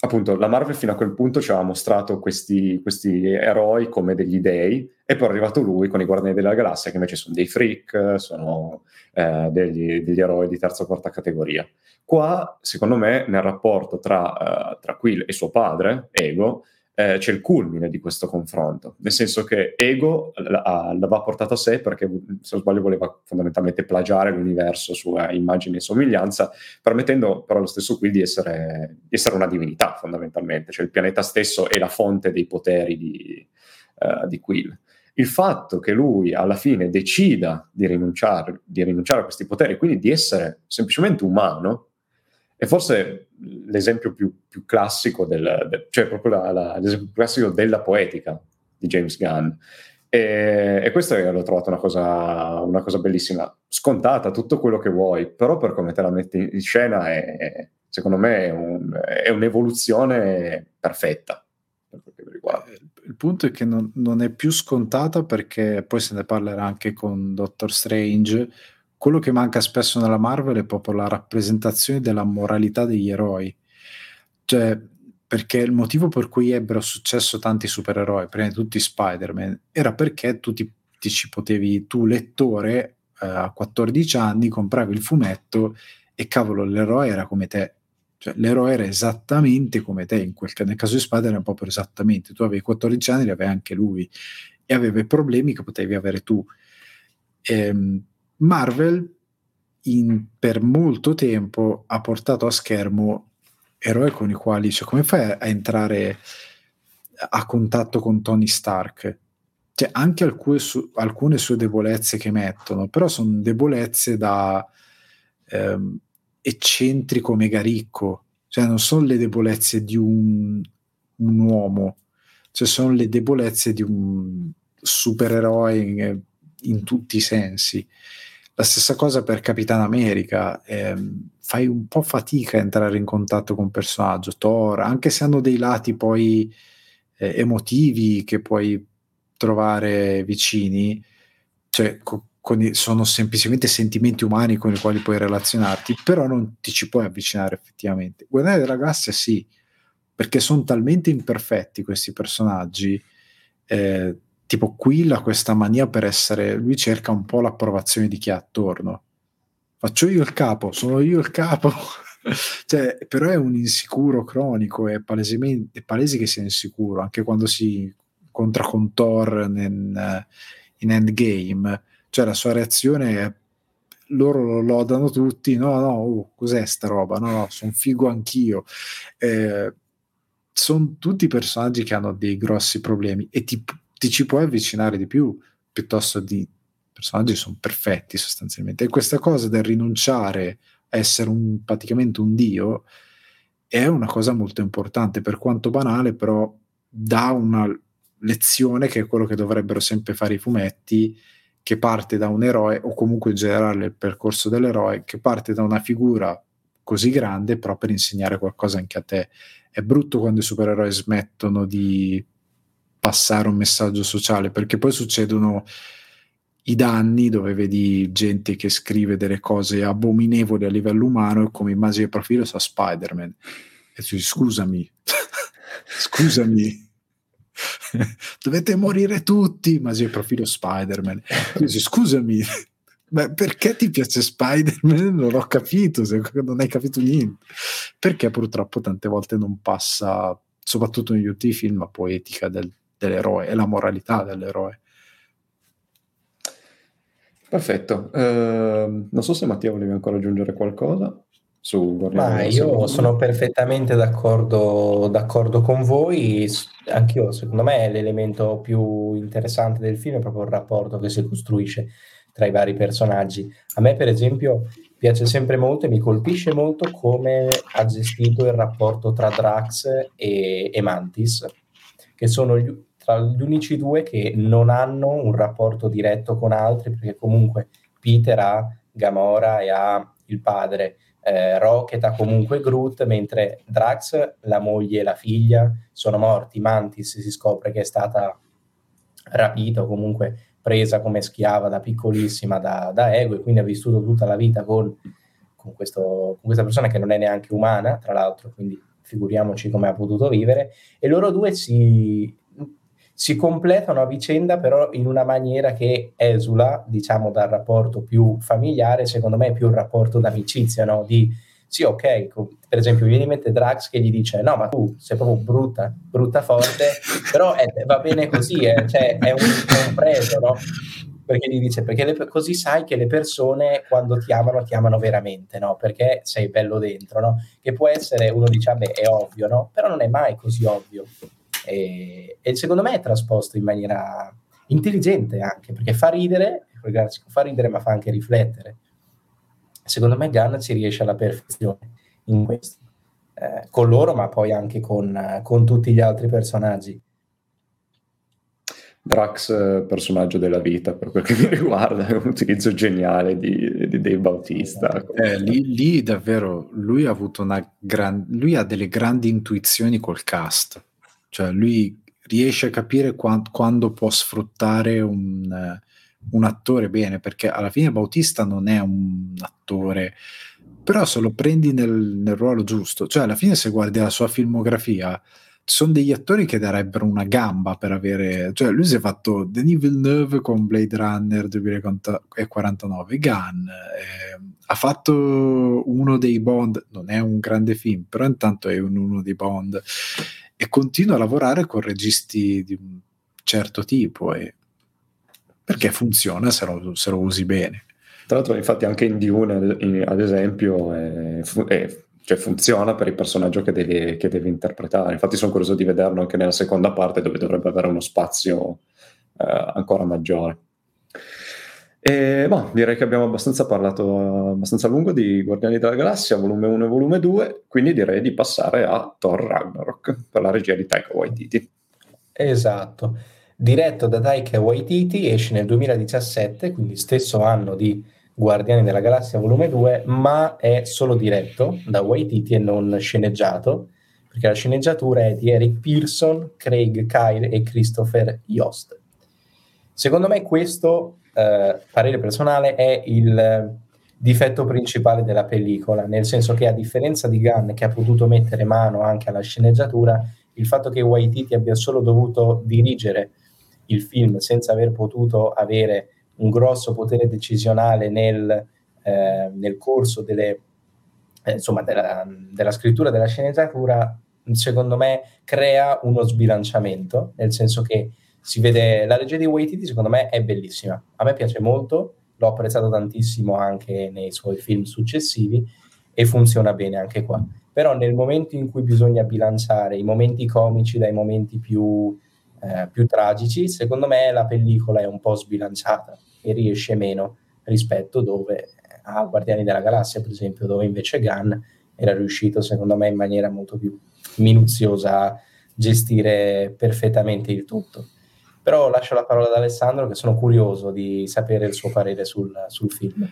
appunto, la Marvel fino a quel punto ci aveva mostrato questi, questi, eroi come degli dei, e poi è arrivato lui con i Guardiani della Galassia, che invece sono dei freak, sono eh, degli, degli, eroi di terza o quarta categoria. Qua, secondo me, nel rapporto tra, uh, tra Quill e suo padre, Ego, eh, c'è il culmine di questo confronto, nel senso che Ego l'aveva portato a sé perché, se non sbaglio, voleva fondamentalmente plagiare l'universo sua immagine e somiglianza, permettendo però allo stesso qui di essere, di essere, una divinità fondamentalmente, cioè il pianeta stesso è la fonte dei poteri di, uh, di Quill. Il fatto che lui alla fine decida di rinunciare, di rinunciare a questi poteri, quindi di essere semplicemente umano, è forse l'esempio più, più classico, del, de, cioè proprio la, la, l'esempio classico della poetica di James Gunn. E, e questo l'ho trovato una cosa, una cosa, bellissima, scontata, tutto quello che vuoi, però per come te la metti in scena è, secondo me è, un, è un'evoluzione perfetta. Eh, il punto è che non, non, è più scontata perché poi se ne parlerà anche con Doctor Strange. Quello che manca spesso nella Marvel è proprio la rappresentazione della moralità degli eroi. Cioè, perché il motivo per cui ebbero successo tanti supereroi, prima di tutti Spider-Man, era perché tu ti, ti ci potevi, tu lettore eh, a 14 anni, compravi il fumetto e cavolo, l'eroe era come te. Cioè, l'eroe era esattamente come te, in quel, nel caso di Spider era proprio esattamente. Tu avevi 14 anni, li aveva anche lui, e aveva i problemi che potevi avere tu. Ehm, Marvel in, per molto tempo ha portato a schermo eroi con i quali, cioè, come fai a entrare a contatto con Tony Stark? Cioè, anche alcune, su, alcune sue debolezze che mettono, però sono debolezze da ehm, eccentrico mega ricco, cioè non sono le debolezze di un, un uomo, cioè sono le debolezze di un supereroe in, in tutti i sensi. La stessa cosa per Capitan America, ehm, fai un po' fatica a entrare in contatto con un personaggio, Thor, anche se hanno dei lati poi eh, emotivi che puoi trovare vicini, cioè co- i, sono semplicemente sentimenti umani con i quali puoi relazionarti, però non ti ci puoi avvicinare effettivamente. Guardare della Galassia sì, perché sono talmente imperfetti questi personaggi. Eh, tipo Quill ha questa mania per essere, lui cerca un po' l'approvazione di chi ha attorno. Faccio io il capo, sono io il capo. cioè, però è un insicuro cronico, è, è palese che sia insicuro, anche quando si incontra con Thor in, in Endgame. Cioè la sua reazione è loro lo lodano tutti, no, no, oh, cos'è sta roba? No, no, sono figo anch'io. Eh, sono tutti personaggi che hanno dei grossi problemi e ti, ti ci puoi avvicinare di più piuttosto di personaggi che sono perfetti sostanzialmente. E questa cosa del rinunciare a essere un, praticamente un dio è una cosa molto importante, per quanto banale, però dà una lezione che è quello che dovrebbero sempre fare i fumetti, che parte da un eroe, o comunque in generale il percorso dell'eroe, che parte da una figura così grande, però per insegnare qualcosa anche a te. È brutto quando i supereroi smettono di passare un messaggio sociale, perché poi succedono i danni dove vedi gente che scrive delle cose abominevoli a livello umano e come immagine di profilo sa Spider-Man. E tu dici, scusami, scusami, dovete morire tutti, immagine di profilo Spider-Man. Tu dici, scusami, ma perché ti piace Spider-Man? Non ho capito, non hai capito niente. Perché purtroppo tante volte non passa, soprattutto negli ultimi film, la poetica del, dell'eroe e la moralità dell'eroe. Perfetto. Uh, non so se Mattia volevi ancora aggiungere qualcosa su Ma io sono perfettamente d'accordo, d'accordo con voi. Anch'io, secondo me, l'elemento più interessante del film è proprio il rapporto che si costruisce tra i vari personaggi. A me, per esempio, piace sempre molto e mi colpisce molto come ha gestito il rapporto tra Drax e, e Mantis, che sono gli, tra gli unici due che non hanno un rapporto diretto con altri, perché comunque Peter ha Gamora e ha il padre, eh, Rocket ha comunque Groot, mentre Drax, la moglie e la figlia sono morti, Mantis si scopre che è stata rapita o comunque presa come schiava da piccolissima da, da Ego e quindi ha vissuto tutta la vita con, questo, con questa persona che non è neanche umana, tra l'altro, quindi figuriamoci come ha potuto vivere, e loro due si, si completano a vicenda però in una maniera che esula, diciamo, dal rapporto più familiare, secondo me è più un rapporto d'amicizia, no? Di sì, ok, per esempio viene in mente Drax che gli dice no, ma tu sei proprio brutta, brutta forte, però è, va bene così, eh, cioè, è, un, è un preso, no? Perché gli dice, perché le, così sai che le persone quando ti amano, ti amano veramente, no? Perché sei bello dentro, no? Che può essere, uno dice, beh, è ovvio, no? Però non è mai così ovvio. E, e, secondo me è trasposto in maniera intelligente anche, perché fa ridere, fa ridere ma fa anche riflettere. Secondo me Gunn ci riesce alla perfezione. in questo. Eh, con loro, ma poi anche con, con tutti gli altri personaggi. Drax, eh, personaggio della vita, per quel che mi riguarda, è un utilizzo geniale di, di Dave Bautista. Eh, lì, lì, davvero lui ha avuto una gran, lui ha delle grandi intuizioni col cast, cioè lui riesce a capire quando, quando può sfruttare un, un, attore bene, perché alla fine Bautista non è un attore, però se lo prendi nel, nel ruolo giusto, cioè alla fine se guardi la sua filmografia sono degli attori che darebbero una gamba per avere, cioè lui si è fatto Denis Villeneuve con Blade Runner 2049, Gunn, eh, ha fatto uno dei Bond, non è un grande film, però intanto è un, uno dei Bond e continua a lavorare con registi di un certo tipo e perché funziona se lo, se lo usi bene. Tra l'altro, infatti, anche in Dune, ad esempio, è, è cioè funziona per il personaggio che devi, che devi, interpretare. Infatti sono curioso di vederlo anche nella seconda parte dove dovrebbe avere uno spazio eh, ancora maggiore. E, boh, direi che abbiamo abbastanza parlato abbastanza a lungo di Guardiani della Galassia, volume 1 e volume 2, quindi direi di passare a Thor Ragnarok per la regia di Taika Waititi. Esatto, diretto da Taika Waititi, esce nel 2017, quindi stesso anno di Guardiani della Galassia volume 2, ma è solo diretto da Waititi e non sceneggiato, perché la sceneggiatura è di Eric Pearson, Craig Kyle e Christopher Yost. Secondo me questo, eh, parere personale, è il difetto principale della pellicola, nel senso che a differenza di Gunn che ha potuto mettere mano anche alla sceneggiatura, il fatto che Waititi abbia solo dovuto dirigere il film senza aver potuto avere un grosso potere decisionale nel, eh, nel corso delle, eh, insomma, della, della, scrittura della sceneggiatura, secondo me crea uno sbilanciamento, nel senso che si vede la regia di Waititi, secondo me è bellissima. A me piace molto, l'ho apprezzato tantissimo anche nei suoi film successivi e funziona bene anche qua. Però nel momento in cui bisogna bilanciare i momenti comici dai momenti più, eh, più tragici, secondo me la pellicola è un po' sbilanciata e riesce meno rispetto dove a Guardiani della Galassia, per esempio, dove invece Gunn era riuscito, secondo me, in maniera molto più minuziosa a gestire perfettamente il tutto. Però lascio la parola ad Alessandro, che sono curioso di sapere il suo parere sul, sul film.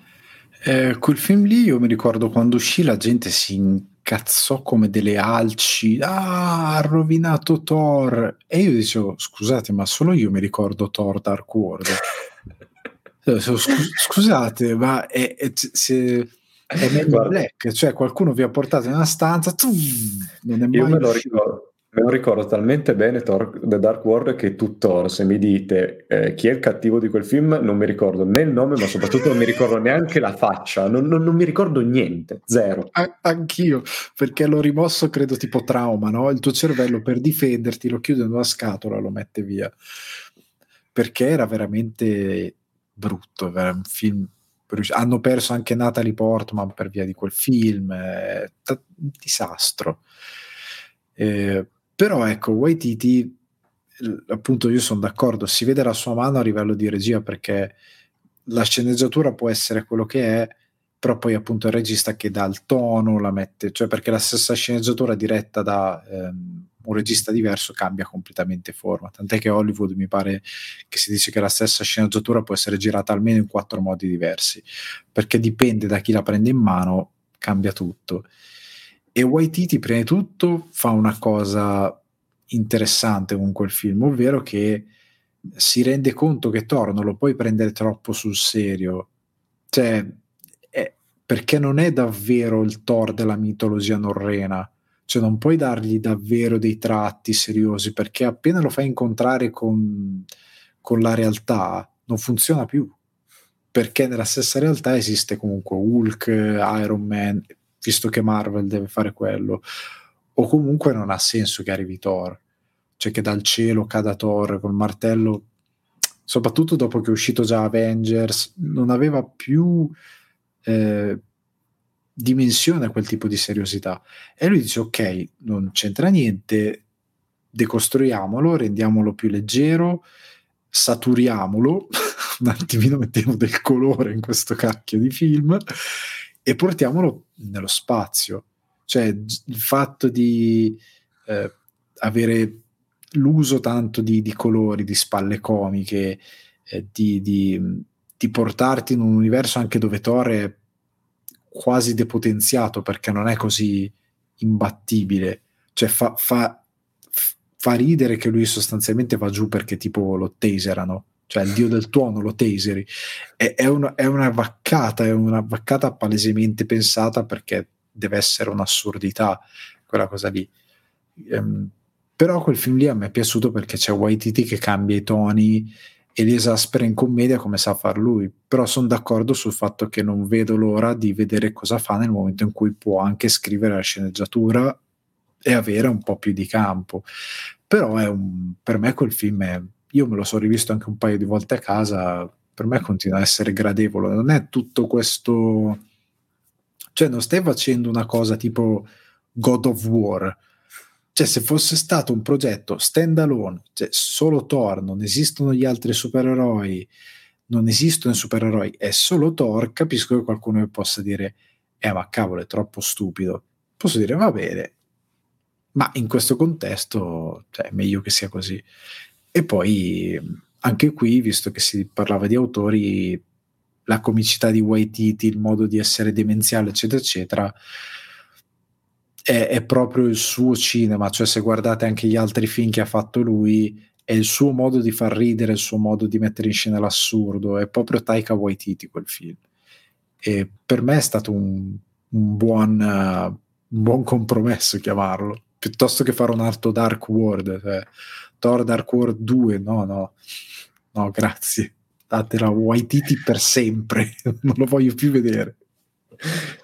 Eh, quel film lì io mi ricordo quando uscì la gente si incazzò come delle alci, ah, ha rovinato Thor. E io dicevo, scusate, ma solo io mi ricordo Thor Dark World. Eh, scusate, ma è, è, se, è meglio Black, cioè qualcuno vi ha portato in una stanza, tu, non è mai Io me lo ricordo. Me lo ricordo talmente bene Thor, The Dark World che tuttora se mi dite eh, chi è il cattivo di quel film non mi ricordo né il nome ma soprattutto non mi ricordo neanche la faccia, non, non, non mi ricordo niente, zero. A- anch'io, perché l'ho rimosso credo tipo trauma, no? Il tuo cervello per difenderti lo chiude in una scatola, lo mette via. Perché era veramente brutto, era un film hanno perso anche Natalie Portman per via di quel film, è un disastro. Eh, però ecco, Waititi, appunto io sono d'accordo, si vede la sua mano a livello di regia perché la sceneggiatura può essere quello che è, però poi appunto il regista che dà il tono, la mette, cioè perché la stessa sceneggiatura diretta da ehm, un regista diverso cambia completamente forma. Tant'è che Hollywood mi pare che si dice che la stessa sceneggiatura può essere girata almeno in quattro modi diversi, perché dipende da chi la prende in mano, cambia tutto. E Waititi, prima di tutto, fa una cosa interessante con quel film, ovvero che si rende conto che Thor non lo puoi prendere troppo sul serio, cioè, è, perché non è davvero il Thor della mitologia norrena. Cioè non puoi dargli davvero dei tratti seriosi perché appena lo fai incontrare con, con la realtà non funziona più. Perché nella stessa realtà esiste comunque Hulk, Iron Man, visto che Marvel deve fare quello, o comunque non ha senso che arrivi Thor, cioè che dal cielo cada Thor col martello, soprattutto dopo che è uscito già Avengers, non aveva più eh, dimensione a quel tipo di seriosità. E lui dice: Ok, non c'entra niente, decostruiamolo, rendiamolo più leggero, saturiamolo, un attimino mettiamo del colore in questo cacchio di film e portiamolo nello spazio. Cioè il fatto di eh, avere l'uso tanto di, di, colori, di spalle comiche, eh, di, di, di, portarti in un universo anche dove Thor è quasi depotenziato perché non è così imbattibile. Cioè fa, fa, fa ridere che lui sostanzialmente va giù perché tipo lo taserano cioè il dio del tuono lo taseri è, è, una, è una vaccata è una vaccata palesemente pensata perché deve essere un'assurdità quella cosa lì. Ehm, però quel film lì a me è piaciuto perché c'è Waititi che cambia i toni e li esaspera in commedia come sa far lui. Però sono d'accordo sul fatto che non vedo l'ora di vedere cosa fa nel momento in cui può anche scrivere la sceneggiatura e avere un po' più di campo. Però un, per me quel film è io me lo sono rivisto anche un paio di volte a casa, per me continua a essere gradevole, non è tutto questo, cioè non stai facendo una cosa tipo God of War, cioè se fosse stato un progetto stand alone, cioè solo Thor, non esistono gli altri supereroi, non esistono i supereroi, è solo Thor, capisco che qualcuno possa dire, eh ma cavolo è troppo stupido, posso dire va bene, ma in questo contesto cioè, è meglio che sia così. E poi anche qui, visto che si parlava di autori, la comicità di Waititi, il modo di essere demenziale, eccetera, eccetera, è, è, proprio il suo cinema. Cioè, se guardate anche gli altri film che ha fatto lui, è il suo modo di far ridere, il suo modo di mettere in scena l'assurdo. È proprio Taika Waititi quel film. E per me è stato un, un, buon, uh, un buon compromesso chiamarlo, piuttosto che fare un altro Dark World. Cioè, Thor Dark World 2, no, no, no, grazie. Datela Waititi per sempre, non lo voglio più vedere.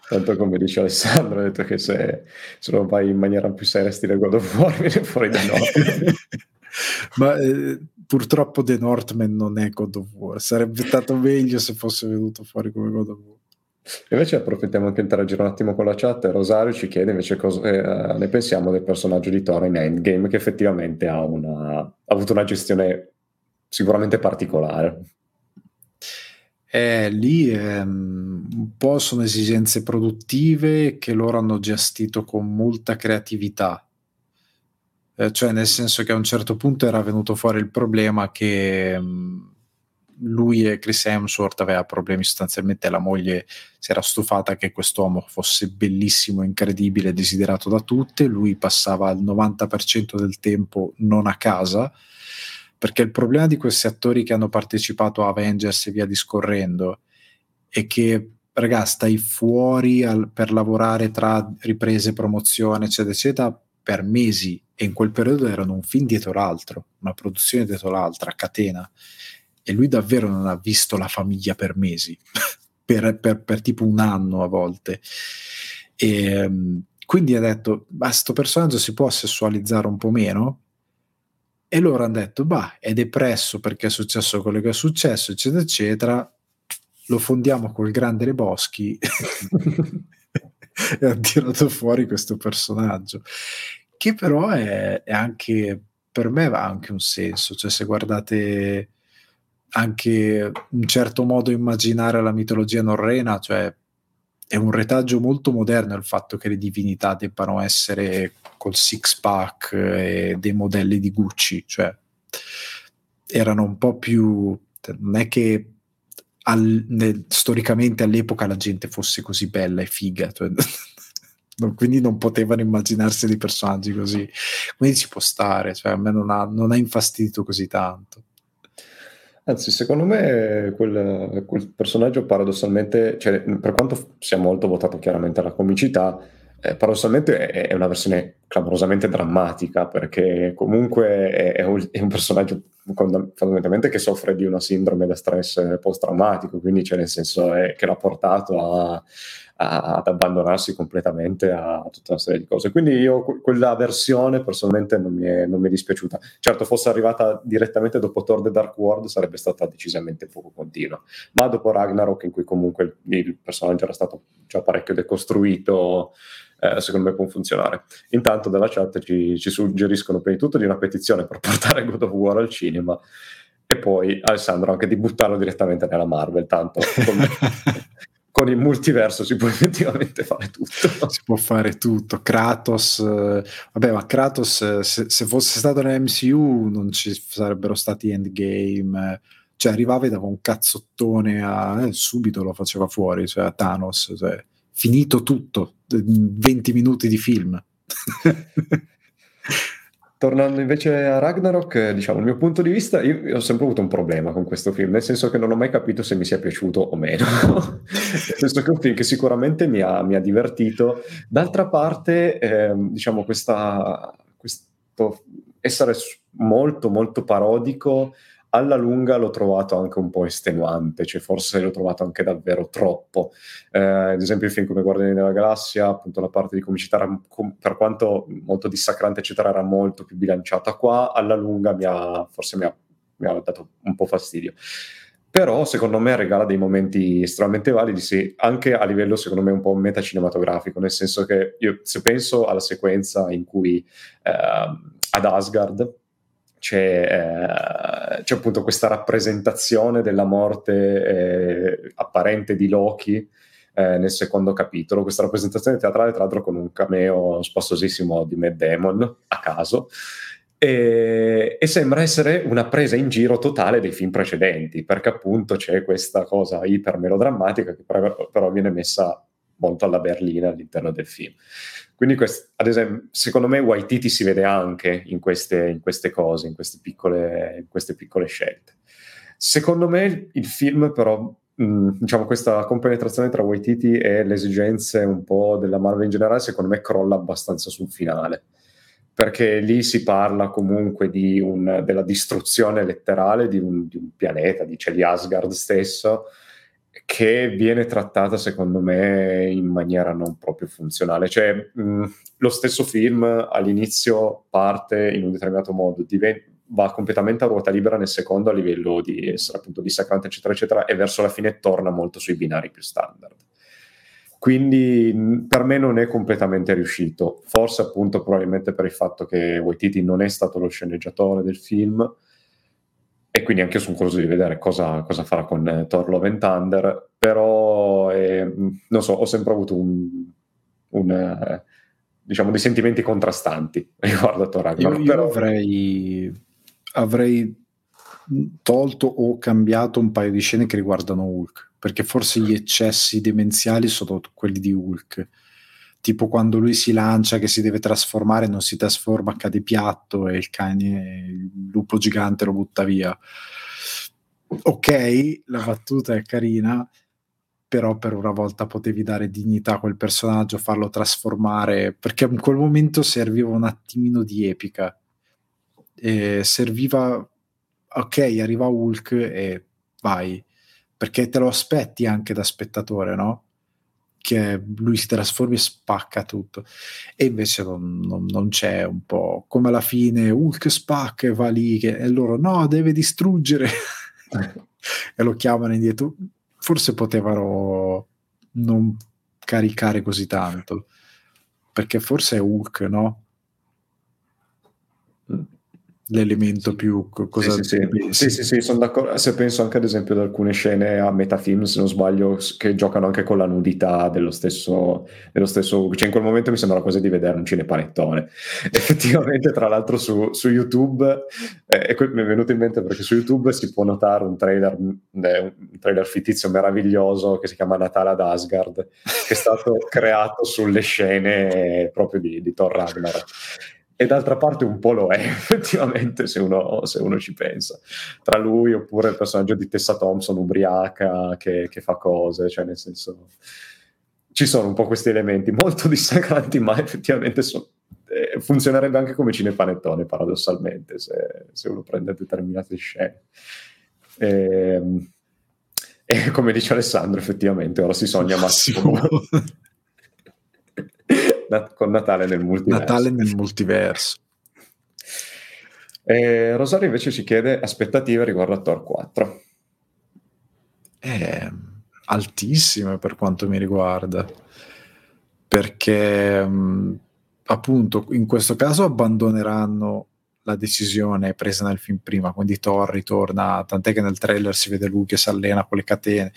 Tanto come dice Alessandro, ha detto che se, se lo vai in maniera più seria stile God of War viene fuori da no. Ma eh, purtroppo The Northman non è God of War, sarebbe stato meglio se fosse venuto fuori come God of War. Invece approfittiamo anche di interagire un attimo con la chat. Rosario ci chiede invece cosa eh, ne pensiamo del personaggio di Thor in Endgame, che effettivamente ha, una, ha avuto una gestione sicuramente particolare. Eh, lì ehm, un po' sono esigenze produttive che loro hanno gestito con molta creatività. Eh, cioè, nel senso che a un certo punto era venuto fuori il problema che. Mh, mm, lui e Chris Hemsworth aveva problemi sostanzialmente la moglie si era stufata che quest'uomo fosse bellissimo, incredibile, desiderato da tutte, lui passava il 90% del tempo non a casa, perché il problema di questi attori che hanno partecipato a Avengers e via discorrendo è che ragazzi stai fuori al, per lavorare tra riprese, promozione, eccetera, eccetera, per mesi e in quel periodo erano un film dietro l'altro, una produzione dietro l'altra, catena e lui davvero non ha visto la famiglia per mesi, per, per, per, tipo un anno a volte. E, ehm, quindi ha detto, ma questo personaggio si può sessualizzare un po' meno? E loro hanno detto, bah, è depresso perché è successo quello che è successo, eccetera, eccetera, lo fondiamo col grande Le Boschi e ha tirato fuori questo personaggio, che però è, è anche, per me ha anche un senso, cioè se guardate anche un certo modo immaginare la mitologia norrena, cioè è un retaggio molto moderno il fatto che le divinità debbano essere col six pack e dei modelli di Gucci, cioè erano un po' più non è che al, nel, storicamente all'epoca la gente fosse così bella e figa, cioè, quindi non potevano immaginarsi dei personaggi così. Quindi ci può stare, cioè a me non ha, non ha infastidito così tanto. Anzi, secondo me quel, quel personaggio paradossalmente, cioè, per quanto sia molto votato chiaramente alla comicità, eh, paradossalmente è, è, una versione clamorosamente drammatica perché comunque è, è, un, è, personaggio fondamentalmente che soffre di una sindrome da stress post-traumatico, quindi c'è nel senso che l'ha portato a, a, ad abbandonarsi completamente a tutta una serie di cose. Quindi io quella versione personalmente non mi, è, non mi è dispiaciuta. Certo, fosse arrivata direttamente dopo Thor The Dark World sarebbe stata decisamente poco continua, ma dopo Ragnarok in cui comunque il, il personaggio era stato già parecchio decostruito, eh, secondo me può funzionare. Intanto dalla chat ci, ci suggeriscono prima di tutto di una petizione per portare God of War al cinema e poi Alessandro anche di buttarlo direttamente nella Marvel, tanto con, con il multiverso si può effettivamente fare tutto. Si può fare tutto. Kratos, eh, vabbè, ma Kratos, eh, se, se, fosse stato nell'MCU non ci sarebbero stati endgame. Cioè, arrivava e dava un cazzottone a eh, subito lo faceva fuori, cioè a Thanos. Cioè, finito tutto, 20 minuti di film. Tornando invece a Ragnarok, diciamo, il mio punto di vista, io, io, ho sempre avuto un problema con questo film, nel senso che non ho mai capito se mi sia piaciuto o meno. nel senso che è un film che sicuramente mi ha, mi ha divertito. D'altra parte, eh, diciamo, questa, questo essere molto, molto parodico alla lunga l'ho trovato anche un po' estenuante, cioè forse l'ho trovato anche davvero troppo. Eh, ad esempio il film come Guardiani della Galassia, appunto la parte di comicità, per quanto molto dissacrante eccetera, era molto più bilanciata qua, alla lunga mi ha, forse mi ha, mi ha dato un po' fastidio. Però secondo me regala dei momenti estremamente validi, sì, anche a livello secondo me un po' metacinematografico, nel senso che io se penso alla sequenza in cui eh, ad Asgard c'è, eh, c'è, appunto questa rappresentazione della morte eh, apparente di Loki eh, nel secondo capitolo, questa rappresentazione teatrale tra l'altro con un cameo spostosissimo di Matt Damon a caso. E, e, sembra essere una presa in giro totale dei film precedenti, perché appunto c'è questa cosa iper melodrammatica che però, però viene messa molto alla berlina all'interno del film. Quindi, quest- ad esempio, secondo me Waititi si vede anche in queste, in queste cose, in queste, piccole, in queste, piccole, scelte. Secondo me il film però, mh, diciamo, questa compenetrazione tra Waititi e le esigenze un po' della Marvel in generale, secondo me crolla abbastanza sul finale. Perché lì si parla comunque di un, della distruzione letterale di un, di un pianeta, dice di Asgard stesso, che viene trattata secondo me in maniera non proprio funzionale. Cioè, mh, lo stesso film all'inizio parte in un determinato modo, diven- va completamente a ruota libera nel secondo a livello di essere appunto dissacrante, eccetera, eccetera, e verso la fine torna molto sui binari più standard. Quindi mh, per me non è completamente riuscito, forse appunto probabilmente per il fatto che Waititi non è stato lo sceneggiatore del film, e quindi anche io sono curioso di vedere cosa, cosa farà con eh, Thor Love and Thunder, però eh, non so, ho sempre avuto un, un eh, diciamo dei sentimenti contrastanti riguardo a Thor Ragnarok. Io, io però... avrei, avrei tolto o cambiato un paio di scene che riguardano Hulk, perché forse gli eccessi demenziali sono quelli di Hulk tipo quando lui si lancia che si deve trasformare, non si trasforma, cade piatto e il cane, il lupo gigante lo butta via. Ok, la battuta è carina, però per una volta potevi dare dignità a quel personaggio, farlo trasformare, perché in quel momento serviva un attimino di epica. E serviva, ok, arriva Hulk e vai, perché te lo aspetti anche da spettatore, no? Che lui si trasforma e spacca tutto. E invece non, non, non, c'è un po' come alla fine Hulk spacca e va lì che, e loro no, deve distruggere e lo chiamano indietro. Forse potevano non caricare così tanto perché forse è Hulk, no? L'elemento più cosa sì, sì, sì. sì, sì, sono d'accordo. Se penso anche ad esempio ad alcune scene a metafilm se non sbaglio che giocano anche con la nudità dello stesso, dello stesso cioè in quel momento mi sembra quasi di vedere un cinepanettone. Effettivamente tra l'altro su, su YouTube eh, mi è venuto in mente perché su YouTube si può notare un trailer eh, un trailer fittizio meraviglioso che si chiama Natale ad Asgard che è stato creato sulle scene proprio di, di Thor Ragnarok e d'altra parte un po' lo è effettivamente se uno, se uno, ci pensa. Tra lui oppure il personaggio di Tessa Thompson ubriaca che, che, fa cose cioè nel senso ci sono un po' questi elementi molto dissacranti ma effettivamente so, eh, funzionerebbe anche come cinepanettone paradossalmente se, se uno prende determinate scene. E, ehm, e come dice Alessandro effettivamente ora si sogna Massimo con Natale nel multiverso. Natale nel multiverso. E Rosario invece ci chiede aspettative riguardo a Thor 4. Eh, altissime per quanto mi riguarda, perché mh, appunto in questo caso abbandoneranno la decisione presa nel film prima, quindi Thor ritorna, tant'è che nel trailer si vede lui che si allena con le catene.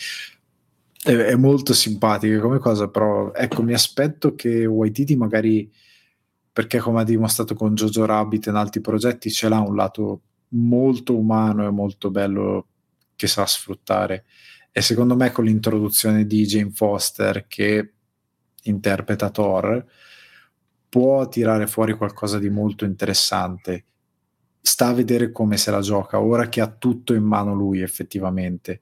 È, è, molto simpatica come cosa, però ecco, mi aspetto che Waititi magari, perché come ha dimostrato con Jojo Rabbit e in altri progetti, ce l'ha un lato molto umano e molto bello che sa sfruttare. E secondo me con l'introduzione di Jane Foster che interpreta Thor può tirare fuori qualcosa di molto interessante. Sta a vedere come se la gioca ora che ha tutto in mano lui effettivamente.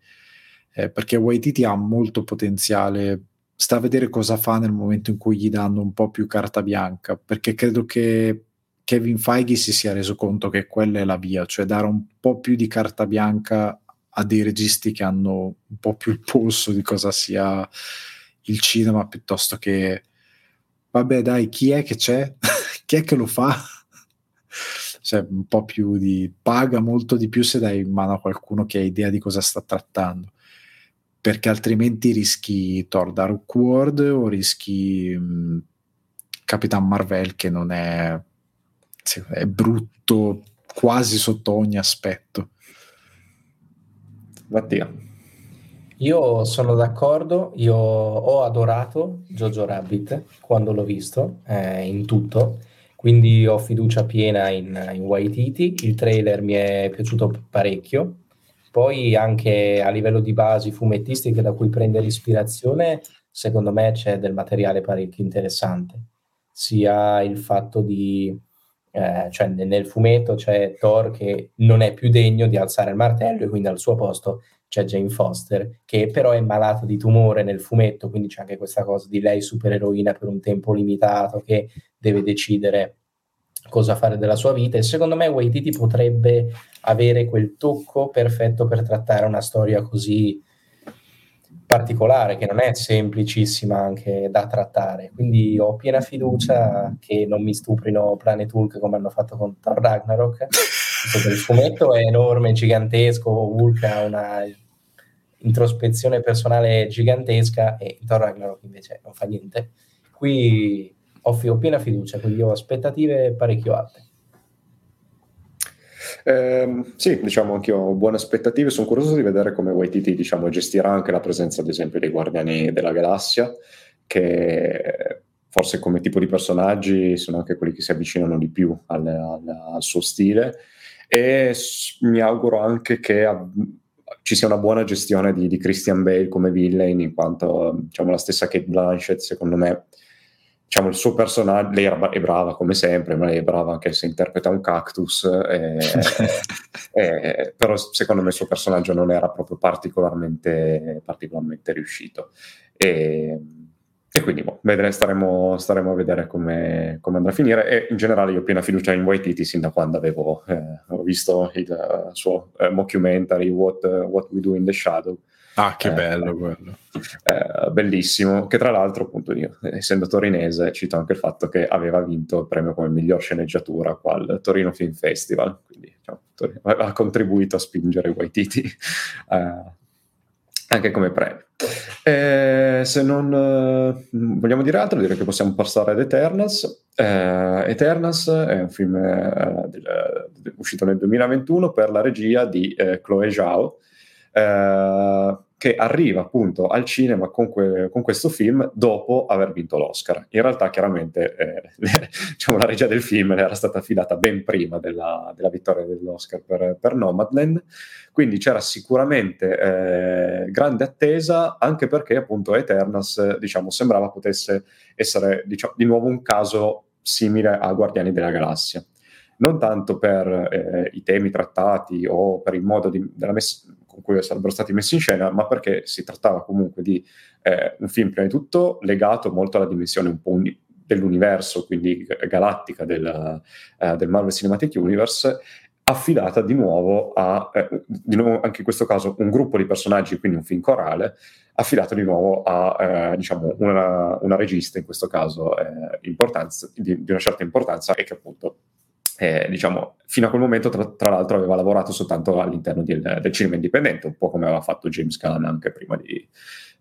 Eh, perché Waititi ha molto potenziale. Sta a vedere cosa fa nel momento in cui gli danno un po' più carta bianca. Perché credo che Kevin Feige si sia reso conto che quella è la via, cioè dare un po' più di carta bianca a dei registi che hanno un po' più il polso di cosa sia il cinema piuttosto che vabbè dai chi è che c'è chi è che lo fa cioè un po' più di paga molto di più se dai in mano a qualcuno che ha idea di cosa sta trattando perché altrimenti rischi Thor Dark World o rischi mh, Capitan Marvel che non è è brutto quasi sotto ogni aspetto. Mattia. Io sono d'accordo, io ho adorato Jojo Rabbit quando l'ho visto, eh, in tutto, quindi ho fiducia piena in, in Waititi, il trailer mi è piaciuto parecchio, poi anche a livello di basi fumettistiche da cui prendere ispirazione, secondo me c'è del materiale parecchio interessante, sia il fatto di eh, cioè nel fumetto c'è Thor che non è più degno di alzare il martello e quindi al suo posto c'è Jane Foster che però è malata di tumore nel fumetto, quindi c'è anche questa cosa di lei supereroina per un tempo limitato che deve decidere cosa fare della sua vita e secondo me Waititi potrebbe avere quel tocco perfetto per trattare una storia così particolare, che non è semplicissima anche da trattare. Quindi ho piena fiducia che non mi stuprino Planet Hulk come hanno fatto con Thor Ragnarok. il fumetto è enorme, gigantesco, Hulk ha una introspezione personale gigantesca e Thor Ragnarok invece non fa niente. Qui ho, piena fiducia, quindi ho aspettative parecchio alte. Eh, sì, diciamo anche io ho buone aspettative, sono curioso di vedere come Waititi diciamo, gestirà anche la presenza ad esempio dei Guardiani della Galassia, che forse come tipo di personaggi sono anche quelli che si avvicinano di più al, al, al suo stile e mi auguro anche che a, ci sia una buona gestione di, di, Christian Bale come villain, in quanto diciamo, la stessa Kate Blanchett secondo me diciamo, il suo personaggio, lei era, è brava come sempre, ma lei è brava anche se interpreta un cactus, e, e, però secondo me il suo personaggio non era proprio particolarmente, particolarmente riuscito. E, e quindi boh, vedere, staremo, staremo, a vedere come, come, andrà a finire. E in generale io ho piena fiducia in Waititi sin da quando avevo eh, visto il uh, suo uh, mockumentary What, uh, What We Do in the Shadow Ah, che eh, bello quello. Eh, bellissimo, che tra l'altro, appunto, io, essendo torinese, cito anche il fatto che aveva vinto il premio come miglior sceneggiatura qua al Torino Film Festival, quindi diciamo, Torino, ha contribuito a spingere Waititi eh, anche come premio. Eh, se non eh, vogliamo dire altro, direi che possiamo passare ad Eternals. Eh, Eternals è un film del, uscito nel 2021 per la regia di Chloe Zhao, eh, che arriva appunto al cinema con, que- con, questo film dopo aver vinto l'Oscar. In realtà chiaramente eh, diciamo, la regia del film era stata affidata ben prima della, della vittoria dell'Oscar per, per, Nomadland, quindi c'era sicuramente eh, grande attesa anche perché appunto Eternals diciamo, sembrava potesse essere diciamo, di nuovo un caso simile a Guardiani della Galassia non tanto per eh, i temi trattati o per il modo di, mess- con cui sarebbero stati messi in scena, ma perché si trattava comunque di eh, un film prima di tutto legato molto alla dimensione un po' uni- dell'universo, quindi galattica del, uh, del, Marvel Cinematic Universe, affidata di nuovo a, eh, di nuovo anche in questo caso, un gruppo di personaggi, quindi un film corale, affidato di nuovo a eh, diciamo una, una, regista, in questo caso eh, di, di, una certa importanza, e che appunto eh, diciamo, fino a quel momento, tra, tra, l'altro, aveva lavorato soltanto all'interno del, del, cinema indipendente, un po' come aveva fatto James Gunn anche prima di,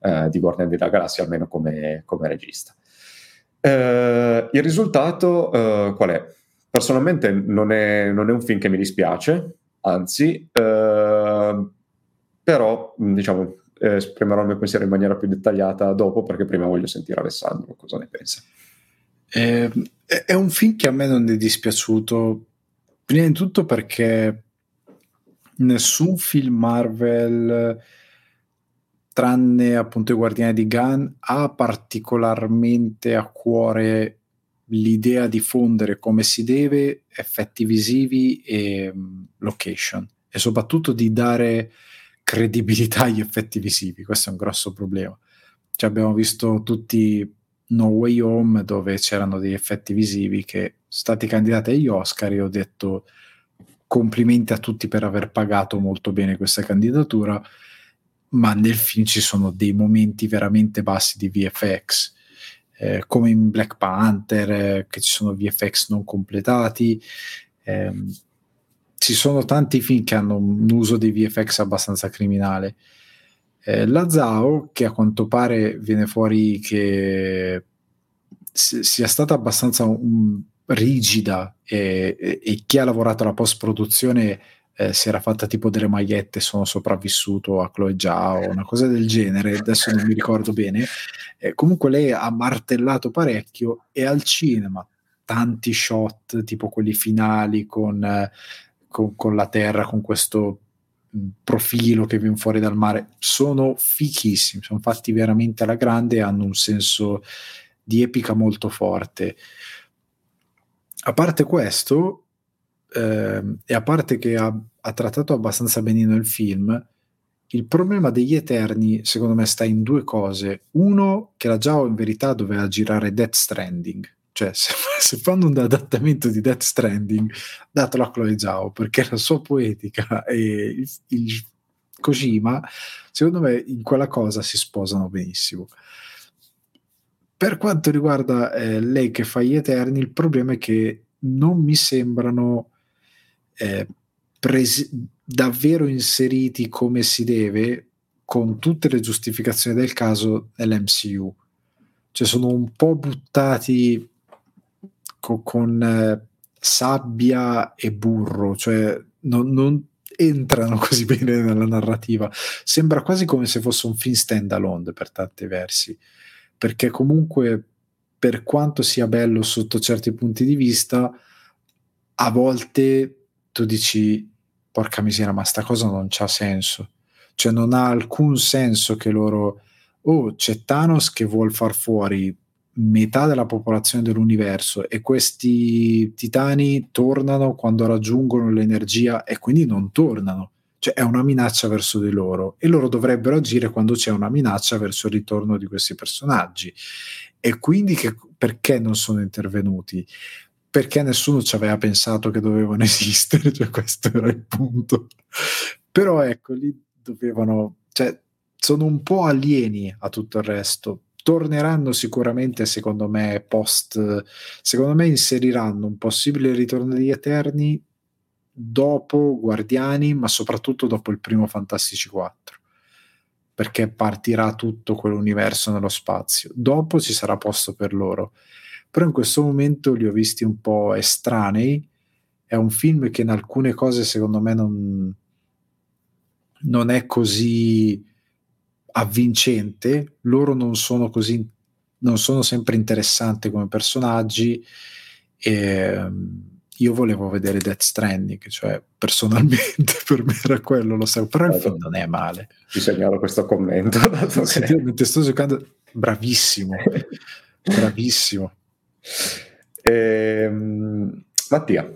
eh, di Guardian della Galassia, almeno come, come regista. Eh, il risultato eh, qual è? Personalmente non è, non è, un film che mi dispiace, anzi, eh, però, diciamo, eh, esprimerò il mio pensiero in maniera più dettagliata dopo perché prima voglio sentire Alessandro cosa ne pensa. Eh, è un film che a me non è dispiaciuto, prima di tutto perché nessun film Marvel tranne appunto i Guardiani di Gun ha particolarmente a cuore l'idea di fondere come si deve effetti visivi e um, location e soprattutto di dare credibilità agli effetti visivi. Questo è un grosso problema. Cioè abbiamo visto tutti No Way Home dove c'erano degli effetti visivi che stati candidati agli Oscar e ho detto complimenti a tutti per aver pagato molto bene questa candidatura, ma nel film ci sono dei momenti veramente bassi di VFX eh, come in Black Panther, eh, che ci sono VFX non completati. Eh, ci sono tanti film che hanno un uso dei VFX abbastanza criminale. Eh, la Zao, che a quanto pare viene fuori che sia stata abbastanza un, rigida e, e, e, chi ha lavorato alla post-produzione eh, si era fatta tipo delle magliette sono sopravvissuto a Chloe Zhao, una cosa del genere, adesso non mi ricordo bene. Eh, comunque lei ha martellato parecchio e al cinema tanti shot, tipo quelli finali con, eh, con, con la terra, con questo profilo che viene fuori dal mare, sono fichissimi, sono fatti veramente alla grande hanno un senso di epica molto forte. A parte questo, eh, e a parte che ha, ha, trattato abbastanza benino il film, il problema degli Eterni, secondo me, sta in due cose. Uno, che la Jao in verità doveva girare Death Stranding. Cioè, se, se fanno un adattamento di Death Stranding, datelo a Chloe Zhao, perché la sua poetica e il, il Kojima, secondo me, in quella cosa si sposano benissimo. Per quanto riguarda eh, lei che fa gli Eterni, il problema è che non mi sembrano eh, presi- davvero inseriti come si deve con tutte le giustificazioni del caso nell'MCU. Cioè sono un po' buttati co- con eh, sabbia e burro, cioè non, non entrano così bene nella narrativa. Sembra quasi come se fosse un film stand alone per tanti versi, perché comunque per quanto sia bello sotto certi punti di vista, a volte tu dici, porca miseria, ma sta cosa non c'ha senso. Cioè non ha alcun senso che loro, oh, c'è Thanos che vuol far fuori metà della popolazione dell'universo e questi titani tornano quando raggiungono l'energia e quindi non tornano. Cioè è una minaccia verso di loro e loro dovrebbero agire quando c'è una minaccia verso il ritorno di questi personaggi. E quindi che, perché non sono intervenuti? perché nessuno ci aveva pensato che dovevano esistere, cioè questo era il punto. Però ecco, lì dovevano, cioè, sono un po' alieni a tutto il resto. Torneranno sicuramente, secondo me, post, secondo me inseriranno un possibile ritorno degli Eterni dopo Guardiani, ma soprattutto dopo il primo Fantastici 4 perché partirà tutto quell'universo nello spazio. Dopo ci sarà posto per loro però in questo momento li ho visti un po' estranei. È un film che in alcune cose secondo me non, non è così avvincente, loro non sono così non sono sempre interessanti come personaggi e io volevo vedere Death Stranding, cioè personalmente per me era quello, lo so, però il film non è male. Ti segnalo questo commento. Mentre sto giocando, bravissimo, bravissimo. Ehm, Mattia.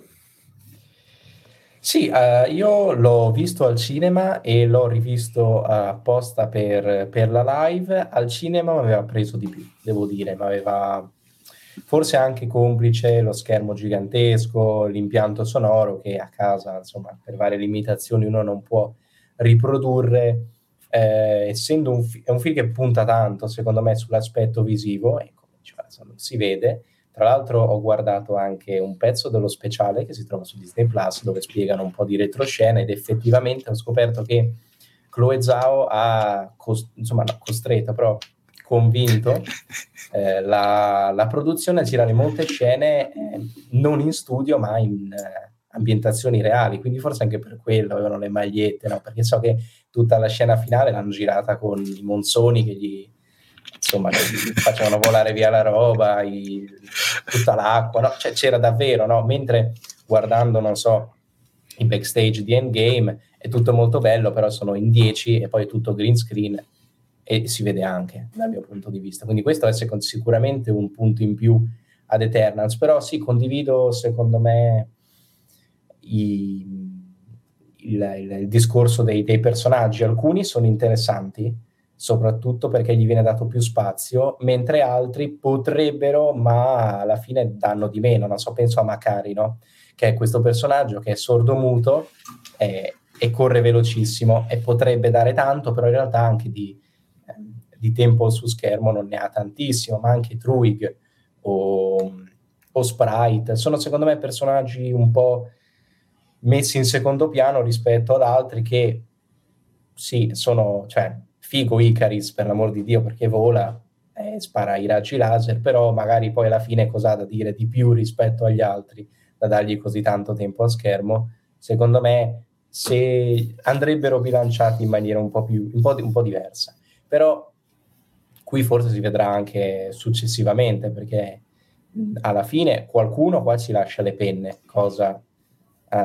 Sì, uh, io l'ho visto al cinema e l'ho rivisto apposta per, per la live. Al cinema mi aveva preso di più, devo dire, mi aveva forse anche complice lo schermo gigantesco, l'impianto sonoro che a casa, insomma, per varie limitazioni uno non può riprodurre. Eh, essendo un, fi- un, film che punta tanto, secondo me, sull'aspetto visivo, e come diceva, si vede, tra l'altro ho guardato anche un pezzo dello speciale che si trova su Disney Plus dove spiegano un po' di retroscena ed effettivamente ho scoperto che Chloe Zhao ha cos- insomma, no, costretto, però convinto eh, la, la, produzione a girare molte scene eh, non in studio ma in, eh, ambientazioni reali, quindi forse anche per quello avevano le magliette, no? perché so che tutta la scena finale l'hanno girata con i monzoni che gli, insomma, facevano volare via la roba, i, tutta l'acqua, no? cioè, c'era davvero, no? mentre guardando, non so, i backstage di Endgame è tutto molto bello, però sono in 10 e poi è tutto green screen e si vede anche dal mio punto di vista. Quindi questo è sicuramente un punto in più ad Eternals, però sì, condivido secondo me i, il, il, il, discorso dei, dei, personaggi, alcuni sono interessanti, soprattutto perché gli viene dato più spazio, mentre altri potrebbero, ma alla fine danno di meno, non so, penso a Macari, no? che è questo personaggio che è sordo-muto e, e corre velocissimo e potrebbe dare tanto, però in realtà anche di, di tempo su schermo non ne ha tantissimo, ma anche Truig o, o Sprite sono secondo me personaggi un po' messi in secondo piano rispetto ad altri che sì, sono, cioè, figo Icaris per l'amor di Dio perché vola e spara i raggi laser, però magari poi alla fine cosa ha da dire di più rispetto agli altri da dargli così tanto tempo a schermo. Secondo me se andrebbero bilanciati in maniera un po' più un po', un po diversa. Però qui forse si vedrà anche successivamente perché alla fine qualcuno qua ci lascia le penne, cosa uh,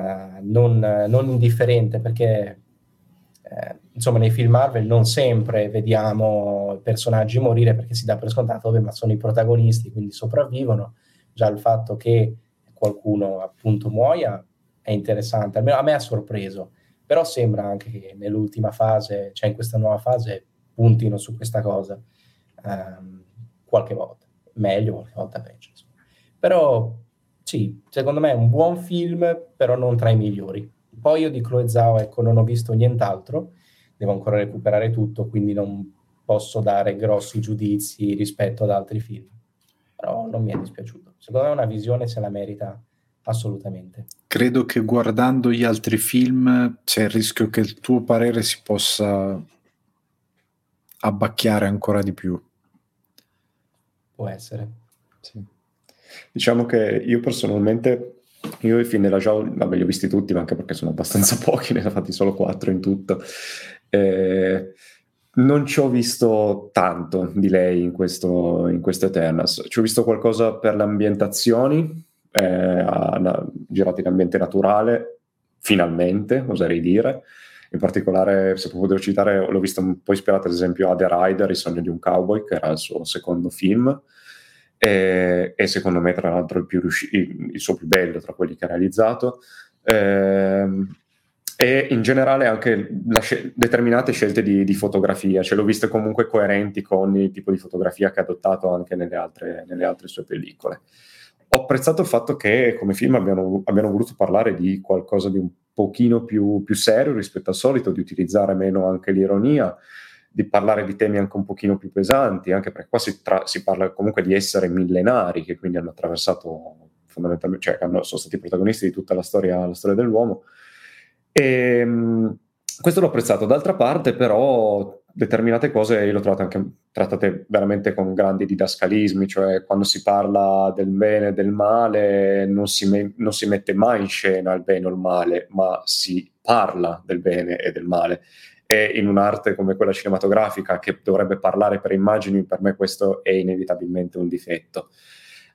non, non, indifferente perché eh, insomma nei film Marvel non sempre vediamo personaggi morire perché si dà per scontato, vabbè, ma sono i protagonisti, quindi sopravvivono. Già il fatto che qualcuno appunto muoia è interessante, almeno a me ha sorpreso, però sembra anche che nell'ultima fase, cioè in questa nuova fase, puntino su questa cosa um, qualche volta, meglio, qualche volta peggio. Insomma. Però sì, secondo me è un buon film, però non tra i migliori. Poi io di Chloe Zhao, ecco, non ho visto nient'altro, devo ancora recuperare tutto, quindi non posso dare grossi giudizi rispetto ad altri film. Però non mi è dispiaciuto. Secondo me una visione se la merita assolutamente. Credo che guardando gli altri film c'è il rischio che il tuo parere si possa abbacchiare ancora di più. Può essere. Sì. Diciamo che io personalmente, io i film della Jao, vabbè li ho visti tutti, ma anche perché sono abbastanza pochi, ne ho fatti solo quattro in tutto. Eh, non ci ho visto tanto di lei in questo, in questo Eternals. Ci ho visto qualcosa per le ambientazioni, eh, girate in ambiente naturale, finalmente, oserei dire in particolare se devo citare l'ho visto un po' ispirato ad esempio a The Rider, Il sogno di un cowboy che era il suo secondo film e, e secondo me tra l'altro il, riusci- il, suo più bello tra quelli che ha realizzato eh, e in generale anche scel- determinate scelte di, di, fotografia, ce l'ho viste comunque coerenti con il tipo di fotografia che ha adottato anche nelle altre, nelle altre sue pellicole. Ho apprezzato il fatto che come film abbiano, abbiano voluto parlare di qualcosa di un pochino più, più serio rispetto al solito, di utilizzare meno anche l'ironia, di parlare di temi anche un pochino più pesanti, anche perché qua si, tra- si parla comunque di esseri millenari che quindi hanno attraversato fondamentalmente, cioè hanno, sono stati protagonisti di tutta la storia, la storia dell'uomo. E, ehm, questo l'ho apprezzato. D'altra parte, però, determinate cose io le ho trovate anche trattate veramente con grandi didascalismi, cioè quando si parla del bene e del male non si, me- non si mette mai in scena il bene o il male, ma si parla del bene e del male. E in un'arte come quella cinematografica che dovrebbe parlare per immagini, per me questo è inevitabilmente un difetto.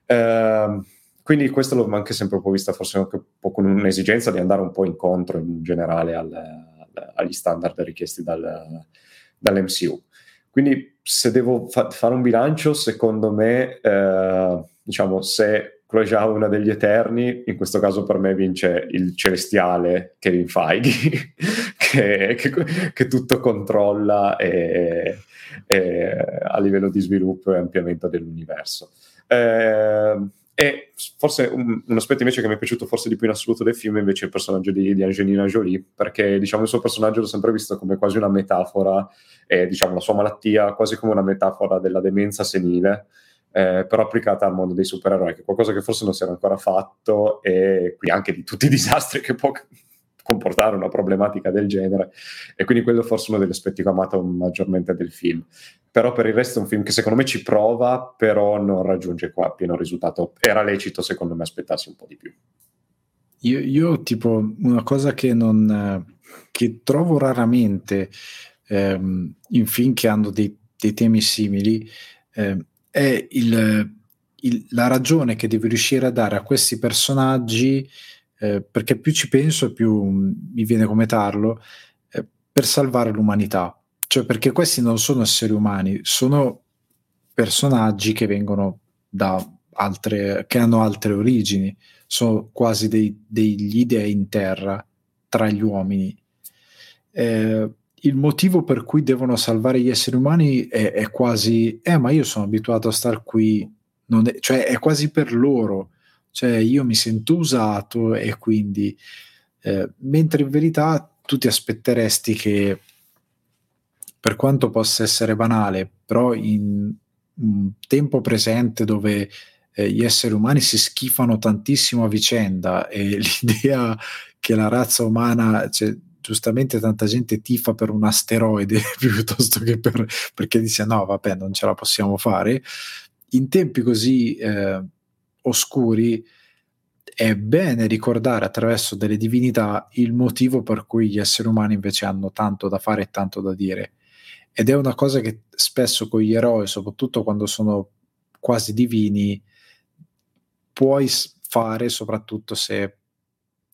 Uh, quindi questo l'ho anche sempre un po' vista forse anche un po' con un'esigenza di andare un po' incontro in generale al, al, agli standard richiesti dal, dall'MCU. Quindi se devo fa- fare un bilancio, secondo me, eh, diciamo, se Chloe Zhao è una degli Eterni, in questo caso per me vince il celestiale Kevin Feige, che, che, che, tutto controlla e, e, a livello di sviluppo e ampliamento dell'universo. Eh, e forse un, un, aspetto invece che mi è piaciuto forse di più in assoluto del film invece è il personaggio di, di Angelina Jolie, perché diciamo il suo personaggio l'ho sempre visto come quasi una metafora, e diciamo la sua malattia quasi come una metafora della demenza senile, eh, però applicata al mondo dei supereroi, che è qualcosa che forse non si era ancora fatto e qui anche di tutti i disastri che può comportare una problematica del genere e quindi quello è forse uno degli aspetti che ho amato maggiormente del film. Però per il resto è un film che secondo me ci prova però non raggiunge qua pieno risultato. Era lecito secondo me aspettarsi un po' di più. Io, io, tipo una cosa che non che trovo raramente ehm, in film che hanno dei, dei temi simili eh, è il, il, la ragione che devi riuscire a dare a questi personaggi eh, perché più ci penso più mi viene come tarlo eh, per salvare l'umanità. Cioè perché questi non sono esseri umani sono personaggi che vengono da altre che hanno altre origini sono quasi dei, degli dei in terra tra gli uomini. Eh, il motivo per cui devono salvare gli esseri umani è, è quasi, eh ma io sono abituato a star qui, è, cioè è quasi per loro, cioè io mi sento usato e quindi, eh, mentre in verità tu ti aspetteresti che, per quanto possa essere banale, però in un tempo presente dove eh, gli esseri umani si schifano tantissimo a vicenda e l'idea che la razza umana, cioè, giustamente tanta gente tifa per un asteroide piuttosto che per, perché dice no vabbè non ce la possiamo fare. In tempi così eh, oscuri è bene ricordare attraverso delle divinità il motivo per cui gli esseri umani invece hanno tanto da fare e tanto da dire. Ed è una cosa che spesso con gli eroi soprattutto quando sono quasi divini puoi fare soprattutto se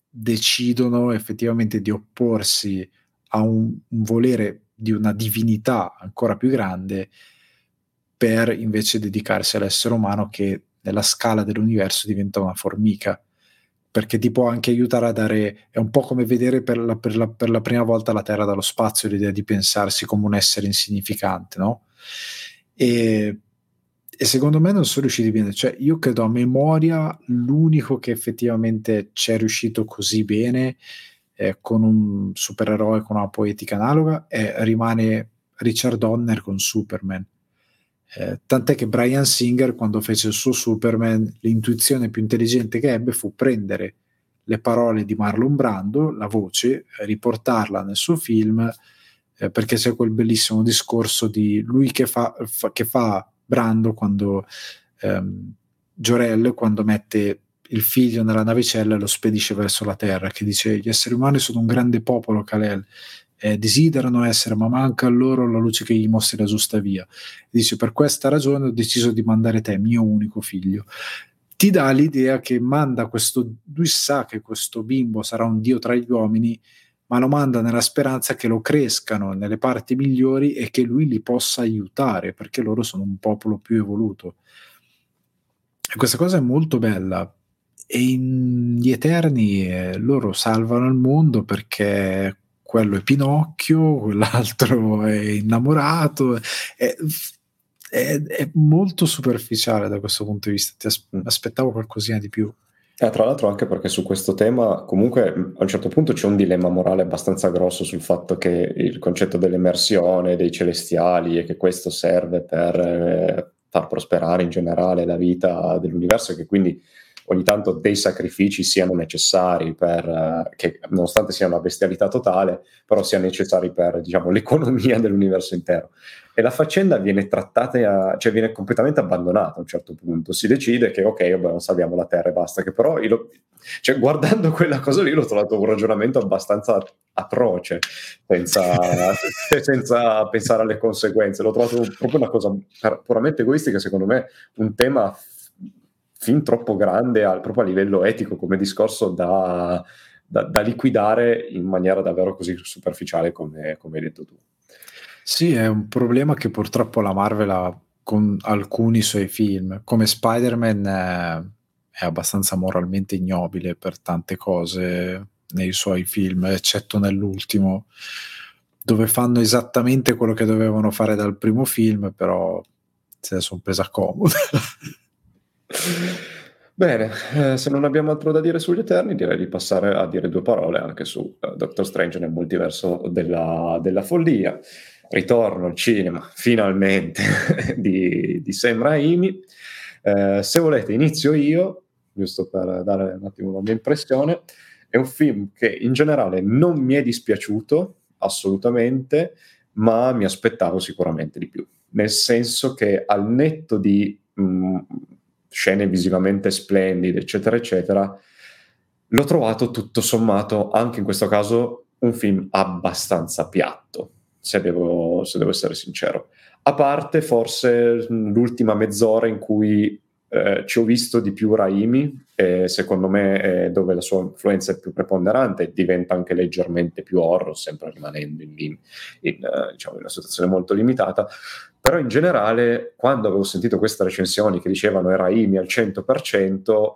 decidono effettivamente di opporsi a un, un volere di una divinità ancora più grande per invece dedicarsi all'essere umano che nella scala dell'universo diventa una formica perché ti può anche aiutare a dare è un po' come vedere per la, per la, per la prima volta la Terra dallo spazio l'idea di pensarsi come un essere insignificante no? e e secondo me non sono riusciti bene. Cioè, io credo a memoria l'unico che effettivamente ci è riuscito così bene eh, con un supereroe con una poetica analoga è, rimane Richard Donner con Superman. Eh, tant'è che Brian Singer, quando fece il suo Superman, l'intuizione più intelligente che ebbe fu prendere le parole di Marlon Brando, la voce, riportarla nel suo film, eh, perché c'è quel bellissimo discorso di lui che fa, fa, che fa Brando quando ehm, Giorel quando mette il figlio nella navicella e lo spedisce verso la terra, che dice gli esseri umani sono un grande popolo, Kalel, eh, desiderano essere, ma manca a loro la luce che gli mostri la giusta via. E dice per questa ragione ho deciso di mandare te, mio unico figlio. Ti dà l'idea che manda questo, lui sa che questo bimbo sarà un dio tra gli uomini, ma lo manda nella speranza che lo crescano nelle parti migliori e che lui li possa aiutare, perché loro sono un popolo più evoluto. E questa cosa è molto bella. E in Gli Eterni eh, loro salvano il mondo perché quello è Pinocchio, quell'altro è innamorato. È, è, è molto superficiale da questo punto di vista. Ti as- aspettavo qualcosina di più. Eh, tra l'altro anche perché su questo tema comunque a un certo punto c'è un dilemma morale abbastanza grosso sul fatto che il concetto dell'emersione dei celestiali e che questo serve per eh, far prosperare in generale la vita dell'universo e che quindi ogni tanto dei sacrifici siano necessari per, eh, che nonostante sia una bestialità totale, però siano necessari per diciamo, l'economia dell'universo intero e la faccenda viene trattata, cioè viene completamente abbandonata a un certo punto. Si decide che ok, vabbè, non salviamo la Terra e basta, che però io, cioè, guardando quella cosa lì l'ho trovato un ragionamento abbastanza atroce, senza, senza pensare alle conseguenze. L'ho trovato proprio una cosa puramente egoistica, secondo me, un tema fin troppo grande al, proprio a livello etico come discorso da, da, da liquidare in maniera davvero così superficiale come, come hai detto tu. Sì, è un problema che purtroppo la Marvel ha con alcuni suoi film, come Spider-Man è, è abbastanza moralmente ignobile per tante cose nei suoi film, eccetto nell'ultimo, dove fanno esattamente quello che dovevano fare dal primo film, però se la sono presa comoda. Bene, eh, se non abbiamo altro da dire sugli Eterni, direi di passare a dire due parole anche su uh, Doctor Strange nel multiverso della, della follia ritorno al cinema finalmente di, di Sam Raimi. Eh, se volete inizio io, giusto per dare un attimo la mia impressione. È un film che in generale non mi è dispiaciuto assolutamente, ma mi aspettavo sicuramente di più. Nel senso che al netto di mh, scene visivamente splendide, eccetera, eccetera, l'ho trovato tutto sommato, anche in questo caso, un film abbastanza piatto, se devo, se devo essere sincero. A parte forse l'ultima mezz'ora in cui eh, ci ho visto di più Raimi, e secondo me è dove la sua influenza è più preponderante, diventa anche leggermente più horror, sempre rimanendo in, in, in, uh, diciamo, in una situazione molto limitata. Però in generale, quando avevo sentito queste recensioni che dicevano è Raimi al 100%,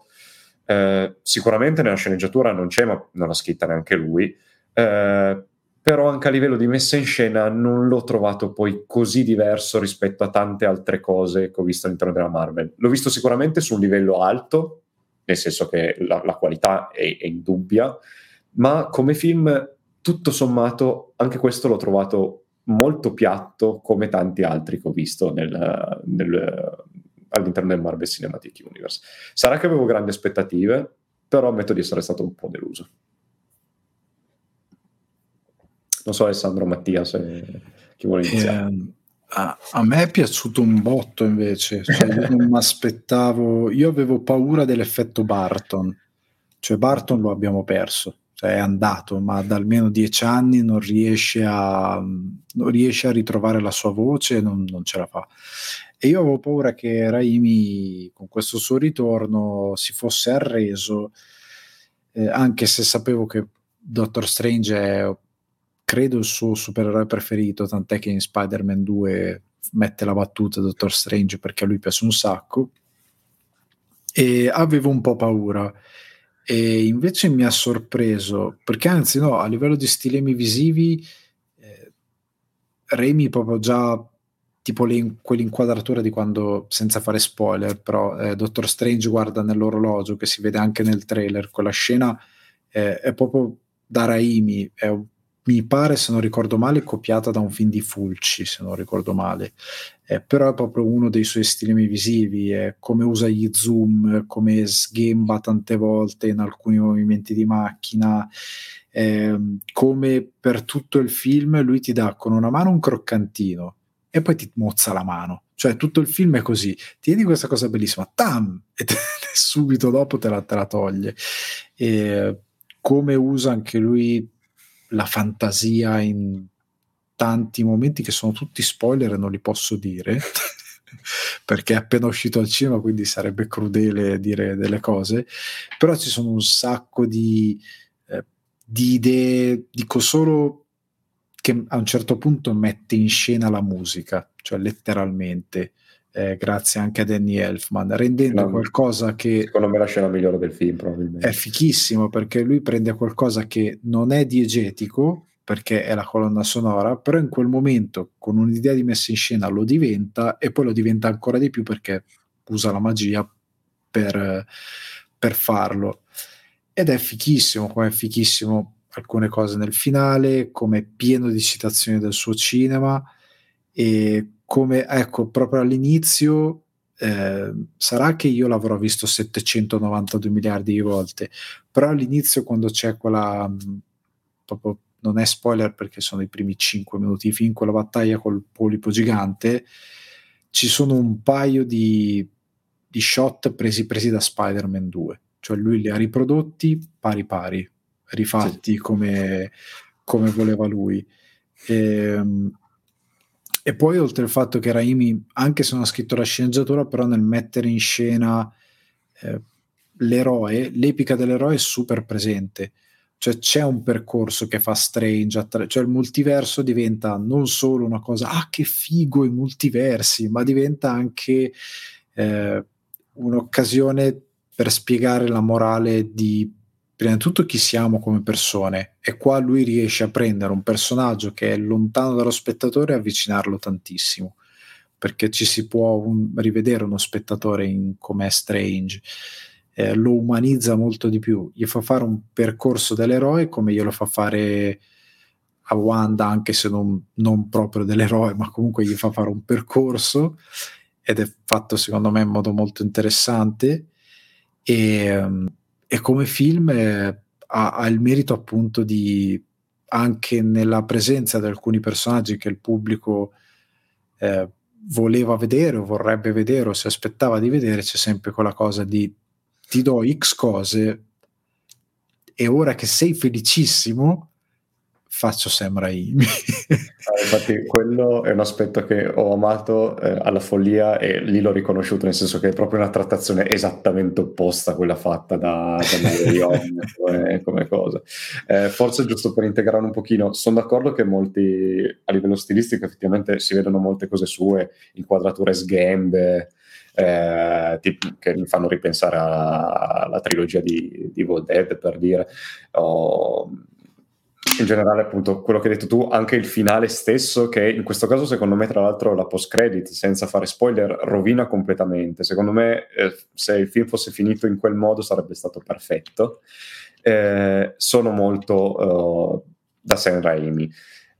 eh, sicuramente nella sceneggiatura non c'è, ma non l'ha scritta neanche lui. Eh, però anche a livello di messa in scena non l'ho trovato poi così diverso rispetto a tante altre cose che ho visto all'interno della Marvel. L'ho visto sicuramente su un livello alto, nel senso che la, la qualità è, è indubbia, ma come film, tutto sommato, anche questo l'ho trovato molto piatto come tanti altri che ho visto nel, nel, all'interno del Marvel Cinematic Universe. Sarà che avevo grandi aspettative, però ammetto di essere stato un po' deluso. Non so Alessandro Mattia se chi vuole iniziare. Eh, a, a, me è piaciuto un botto invece, cioè, io non mi aspettavo, io avevo paura dell'effetto Barton, cioè Barton lo abbiamo perso, cioè è andato, ma da almeno dieci anni non riesce a, non riesce a ritrovare la sua voce, non, non ce la fa. E io avevo paura che Raimi con questo suo ritorno si fosse arreso, eh, anche se sapevo che Doctor Strange è credo il suo supereroe preferito, tant'è che in Spider-Man 2 mette la battuta Dottor Strange perché a lui piace un sacco. E avevo un po' paura. E invece mi ha sorpreso, perché anzi no, a livello di stilemi visivi, eh, Remy proprio già tipo le, quell'inquadratura di quando, senza fare spoiler, però eh, Doctor Strange guarda nell'orologio, che si vede anche nel trailer, quella scena eh, è proprio da Raimi, è un mi pare, se non ricordo male, copiata da un film di Fulci, se non ricordo male. Eh, però è proprio uno dei suoi stili visivi, è come usa gli zoom, come sghemba tante volte in alcuni movimenti di macchina, eh, come per tutto il film lui ti dà con una mano un croccantino e poi ti mozza la mano. Cioè tutto il film è così, tieni questa cosa bellissima, tam! E te, subito dopo te la, te la toglie. Come usa anche lui la fantasia in tanti momenti che sono tutti spoiler e non li posso dire perché è appena uscito al cinema quindi sarebbe crudele dire delle cose però ci sono un sacco di, eh, di idee dico solo che a un certo punto mette in scena la musica cioè letteralmente eh, grazie anche a Danny Elfman, rendendo no, qualcosa che... Secondo me la scena migliore del film probabilmente. È fichissimo perché lui prende qualcosa che non è diegetico, perché è la colonna sonora, però in quel momento con un'idea di messa in scena lo diventa e poi lo diventa ancora di più perché usa la magia per, per farlo. Ed è fichissimo, come è fichissimo alcune cose nel finale, come pieno di citazioni del suo cinema e come ecco proprio all'inizio eh, sarà che io l'avrò visto 792 miliardi di volte però all'inizio quando c'è quella mm, proprio non è spoiler perché sono i primi 5 minuti di film quella battaglia col polipo gigante ci sono un paio di, di shot presi, presi da Spider-Man 2 cioè lui li ha riprodotti pari pari rifatti sì. come, come voleva lui e, ehm, e poi oltre al fatto che Raimi, anche se non ha scritto la sceneggiatura, però nel mettere in scena eh, l'eroe, l'epica dell'eroe è super presente. Cioè c'è un percorso che fa Strange, attra- cioè il multiverso diventa non solo una cosa, ah che figo i multiversi, ma diventa anche eh, un'occasione per spiegare la morale di prima di tutto chi siamo come persone? E qua lui riesce a prendere un personaggio che è lontano dallo spettatore e avvicinarlo tantissimo perché ci si può un, rivedere uno spettatore in com'è Strange. Eh, lo umanizza molto di più gli fa fare un percorso dell'eroe come glielo fa fare a Wanda anche se non, non proprio dell'eroe ma comunque gli fa fare un percorso ed è fatto secondo me in modo molto interessante. E um, e come film eh, ha, ha, il merito appunto di anche nella presenza di alcuni personaggi che il pubblico eh, voleva vedere o vorrebbe vedere o si aspettava di vedere c'è sempre quella cosa di ti do x cose e ora che sei felicissimo faccio Sam ah, infatti quello è un aspetto che ho amato eh, alla follia e lì l'ho riconosciuto, nel senso che è proprio una trattazione esattamente opposta a quella fatta da, da Mario come, come cosa. Eh, forse giusto per integrare un pochino, sono d'accordo che molti, a livello stilistico effettivamente si vedono molte cose sue, inquadrature sgambe, eh, che mi fanno ripensare alla trilogia di, di Dead per dire. Oh, in generale, appunto, quello che hai detto tu, anche il finale stesso, che in questo caso, secondo me, tra l'altro, la post-credit, senza fare spoiler, rovina completamente. Secondo me, eh, se il film fosse finito in quel modo, sarebbe stato perfetto. Eh, sono molto uh, da Sam Raimi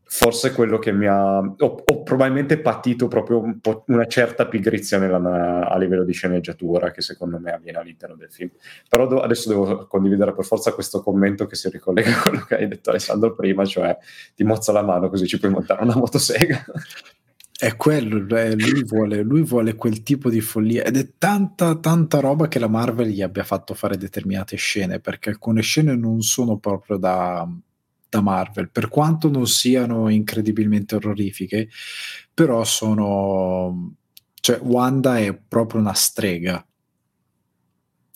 forse quello che mi ha... Ho, ho probabilmente patito proprio un una certa pigrizia nella, a livello di sceneggiatura che secondo me avviene all'interno del film. Però do, adesso devo condividere per forza questo commento che si ricollega a quello che hai detto Alessandro prima, cioè ti mozza la mano così ci puoi montare una motosega. È quello, lui vuole, lui vuole, quel tipo di follia ed è tanta, tanta roba che la Marvel gli abbia fatto fare determinate scene, perché alcune scene non sono proprio da, da Marvel, per quanto non siano incredibilmente orrorifiche, però sono... cioè Wanda è proprio una strega,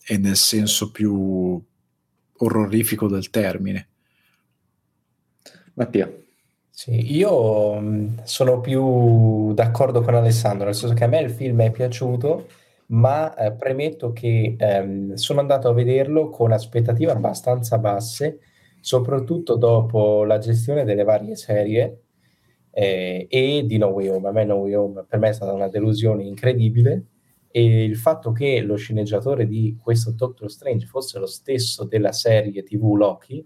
e nel senso più orrorifico del termine. Mattia. Sì, io mm, sono più d'accordo con Alessandro, nel senso che a me il film è piaciuto, ma eh, premetto che ehm, sono andato a vederlo con aspettative abbastanza basse soprattutto dopo la gestione delle varie serie eh, e di No Way Home. A me No Way Home per me è stata una delusione incredibile e il fatto che lo sceneggiatore di questo Doctor Strange fosse lo stesso della serie TV Loki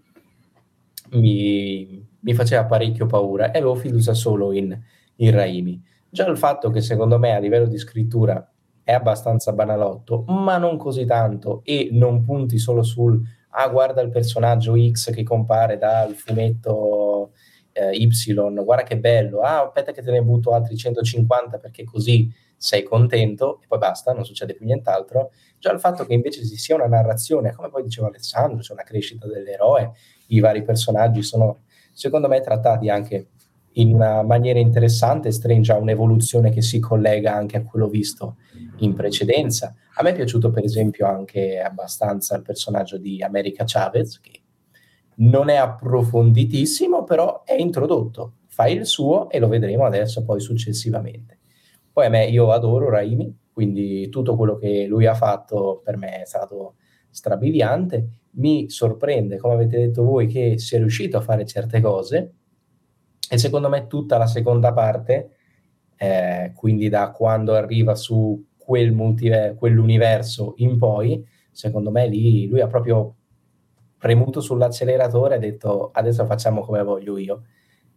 mi, mi faceva parecchio paura e avevo fiducia solo in, in Raimi. Già il fatto che secondo me a livello di scrittura è abbastanza banalotto, ma non così tanto e non punti solo sul ah guarda il personaggio X che compare dal fumetto eh, Y, guarda che bello, ah aspetta che te ne butto altri 150 perché così sei contento e poi basta, non succede più nient'altro. Già il fatto che invece ci sia una narrazione, come poi diceva Alessandro, c'è una crescita dell'eroe, i vari personaggi sono secondo me trattati anche in una maniera interessante, Strange ha un'evoluzione che si collega anche a quello visto in precedenza. A me è piaciuto per esempio anche abbastanza il personaggio di America Chavez, che non è approfonditissimo, però è introdotto, fa il suo e lo vedremo adesso poi successivamente. Poi a me io adoro Raimi, quindi tutto quello che lui ha fatto per me è stato strabiliante. Mi sorprende, come avete detto voi, che sia riuscito a fare certe cose e secondo me tutta la seconda parte, eh, quindi da quando arriva su quel multiver- quell'universo in poi, secondo me lì lui ha proprio premuto sull'acceleratore e ha detto adesso facciamo come voglio io.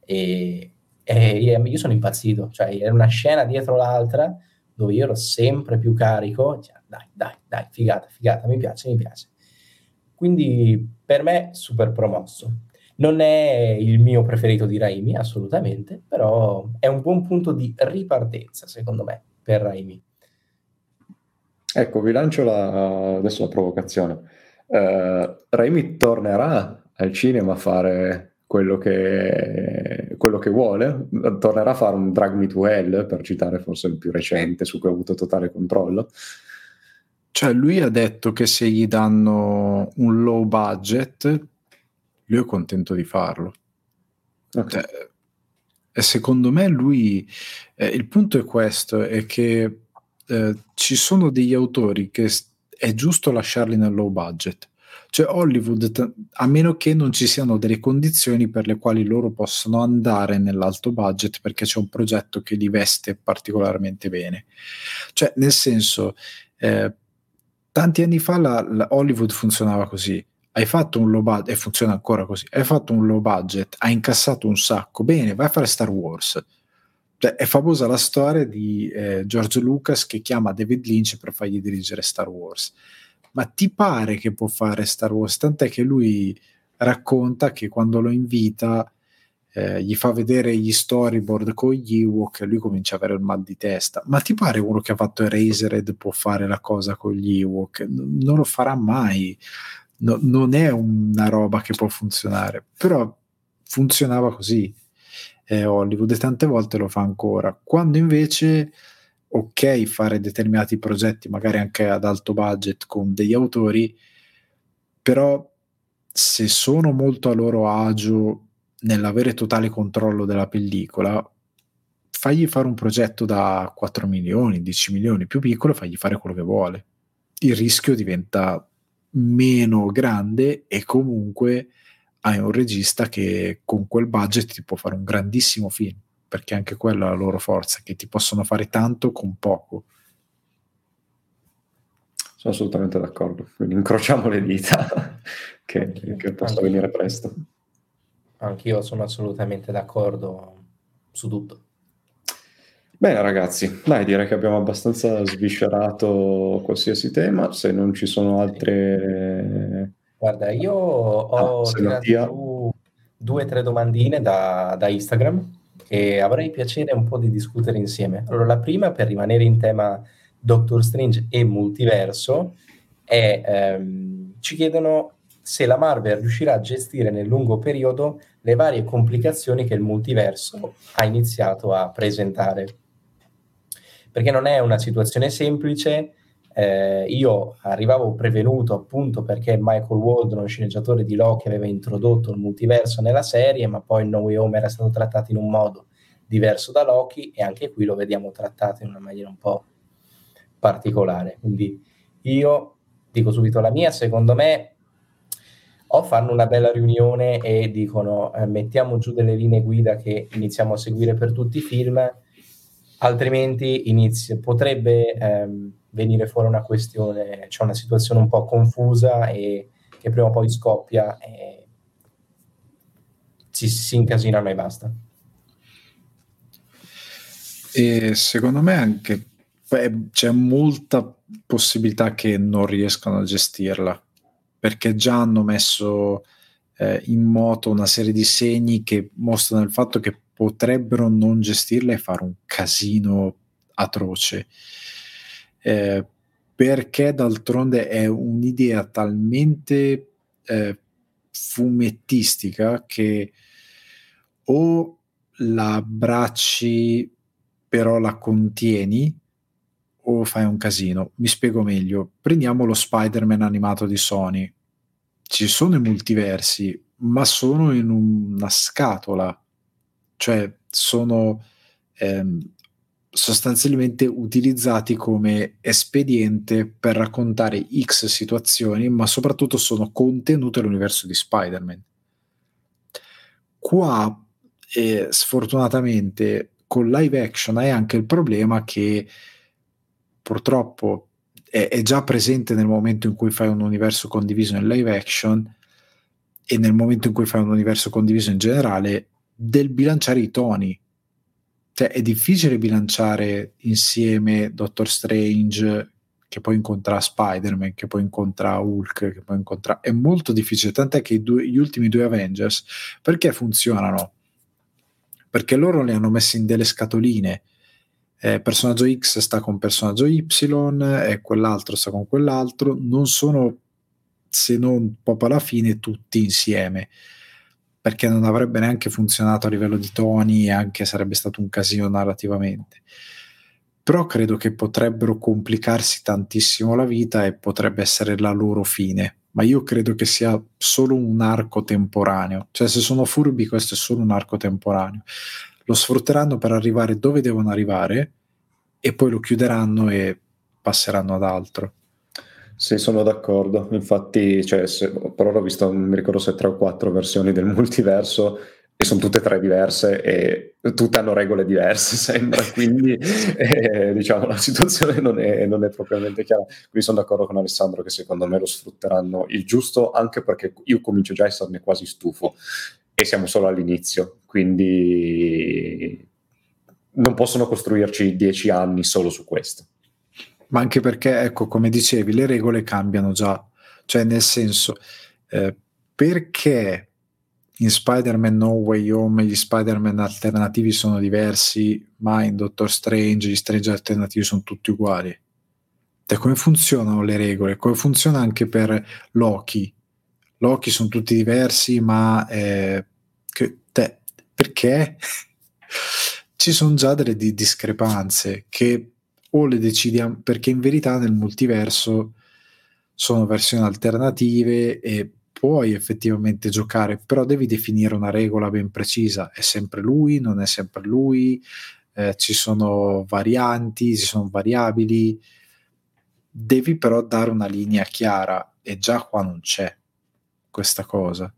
E, e io sono impazzito, cioè era una scena dietro l'altra dove io ero sempre più carico, cioè, dai, dai, dai, figata, figata, mi piace, mi piace. Quindi per me super promosso. Non è il mio preferito di Raimi, assolutamente, però è un buon punto di ripartenza, secondo me, per Raimi. Ecco, vi lancio la, adesso la provocazione. Uh, Raimi tornerà al cinema a fare quello che, quello che, vuole, tornerà a fare un Drag Me to Hell, per citare forse il più recente, su cui ha avuto totale controllo. Cioè, lui ha detto che se gli danno un low budget lui è contento di farlo. Okay. Cioè, e secondo me lui, eh, il punto è questo, è che eh, ci sono degli autori che è giusto lasciarli nel low budget. Cioè Hollywood, a meno che non ci siano delle condizioni per le quali loro possono andare nell'alto budget perché c'è un progetto che li veste particolarmente bene. Cioè, nel senso, eh, tanti anni fa la, la Hollywood funzionava così hai fatto un low budget, e funziona ancora così, hai fatto un low budget, hai incassato un sacco, bene, vai a fare Star Wars. Cioè, è famosa la storia di eh, George Lucas che chiama David Lynch per fargli dirigere Star Wars. Ma ti pare che può fare Star Wars? Tant'è che lui racconta che quando lo invita eh, gli fa vedere gli storyboard con gli Ewok e lui comincia a avere il mal di testa. Ma ti pare uno che ha fatto Erasered può fare la cosa con gli Ewok? non lo farà mai no, non è una roba che può funzionare, però funzionava così eh, Hollywood e tante volte lo fa ancora. Quando invece ok fare determinati progetti, magari anche ad alto budget con degli autori, però se sono molto a loro agio nell'avere totale controllo della pellicola, fagli fare un progetto da 4 milioni, 10 milioni più piccolo, fagli fare quello che vuole. Il rischio diventa meno grande e comunque hai un regista che con quel budget ti può fare un grandissimo film, perché anche quella è la loro forza, che ti possono fare tanto con poco. Sono assolutamente d'accordo, quindi incrociamo le dita che, che possa venire presto. Anch'io sono assolutamente d'accordo su tutto. Bene ragazzi, dai direi che abbiamo abbastanza sviscerato qualsiasi tema, se non ci sono altre Guarda, io ho Ah, tirato giù due o tre domandine da, da Instagram e avrei piacere un po' di discutere insieme. Allora, la prima, per rimanere in tema Doctor Strange e multiverso, è ehm, ci chiedono se la Marvel riuscirà a gestire nel lungo periodo le varie complicazioni che il multiverso ha iniziato a presentare. Perché non è una situazione semplice, eh, io arrivavo prevenuto appunto perché Michael Waldron, sceneggiatore di Loki, aveva introdotto il multiverso nella serie, ma poi No Way Home era stato trattato in un modo diverso da Loki e anche qui lo vediamo trattato in una maniera un po' particolare. Quindi io dico subito la mia, secondo me o fanno una bella riunione e dicono eh, mettiamo giù delle linee guida che iniziamo a seguire per tutti i film, altrimenti inizia, potrebbe ehm, venire fuori una questione, cioè una situazione un po' confusa e che prima o poi scoppia e si, si incasinano e basta. E secondo me anche beh, c'è molta possibilità che non riescano a gestirla perché già hanno messo eh, in moto una serie di segni che mostrano il fatto che potrebbero non gestirla e fare un casino atroce eh, perché d'altronde è un'idea talmente eh, fumettistica che o la abbracci però la contieni o fai un casino. Mi spiego meglio. Prendiamo lo Spider-Man animato di Sony. Ci sono i multiversi, ma sono in una scatola, cioè sono ehm, sostanzialmente utilizzati come espediente per raccontare X situazioni, ma soprattutto sono contenute all'universo di Spider-Man. Qua, eh, sfortunatamente, con live action hai anche il problema che purtroppo è, è, già presente nel momento in cui fai un universo condiviso in live action e nel momento in cui fai un universo condiviso in generale del bilanciare i toni cioè, è difficile bilanciare insieme Doctor Strange che poi incontra Spider-Man, che poi incontra Hulk, che poi incontra... È molto difficile, tant'è che due, gli ultimi due Avengers, perché funzionano? Perché loro li hanno messi in delle scatoline. Eh, personaggio X sta con personaggio Y e quell'altro sta con quell'altro. Non sono, se non proprio alla fine, tutti insieme perché non avrebbe neanche funzionato a livello di toni e anche sarebbe stato un casino narrativamente. Però credo che potrebbero complicarsi tantissimo la vita e potrebbe essere la loro fine. Ma io credo che sia solo un arco temporaneo. Cioè, se sono furbi, questo è solo un arco temporaneo. Lo sfrutteranno per arrivare dove devono arrivare e poi lo chiuderanno e passeranno ad altro. Sì, sono d'accordo. Infatti, cioè, se, per ora ho visto, non mi ricordo se tre o quattro versioni del multiverso e sono tutte e tre diverse e tutte hanno regole diverse, sembra. Quindi, eh, diciamo, la situazione non è, non è, propriamente chiara. Quindi sono d'accordo con Alessandro che secondo me lo sfrutteranno il giusto, anche perché io comincio già a esserne quasi stufo e siamo solo all'inizio. Quindi non possono costruirci dieci anni solo su questo ma anche perché, ecco, come dicevi, le regole cambiano già, cioè nel senso, eh, perché in Spider-Man No Way Home gli Spider-Man alternativi sono diversi, ma in Doctor Strange gli Strange alternativi sono tutti uguali? E come funzionano le regole? Come funziona anche per Loki? Loki sono tutti diversi, ma eh, che, te, perché ci sono già delle di discrepanze che o le decidiamo perché in verità nel multiverso sono versioni alternative e puoi effettivamente giocare, però devi definire una regola ben precisa. È sempre lui, non è sempre lui, eh, ci sono varianti, ci sono variabili. Devi però dare una linea chiara e già qua non c'è questa cosa.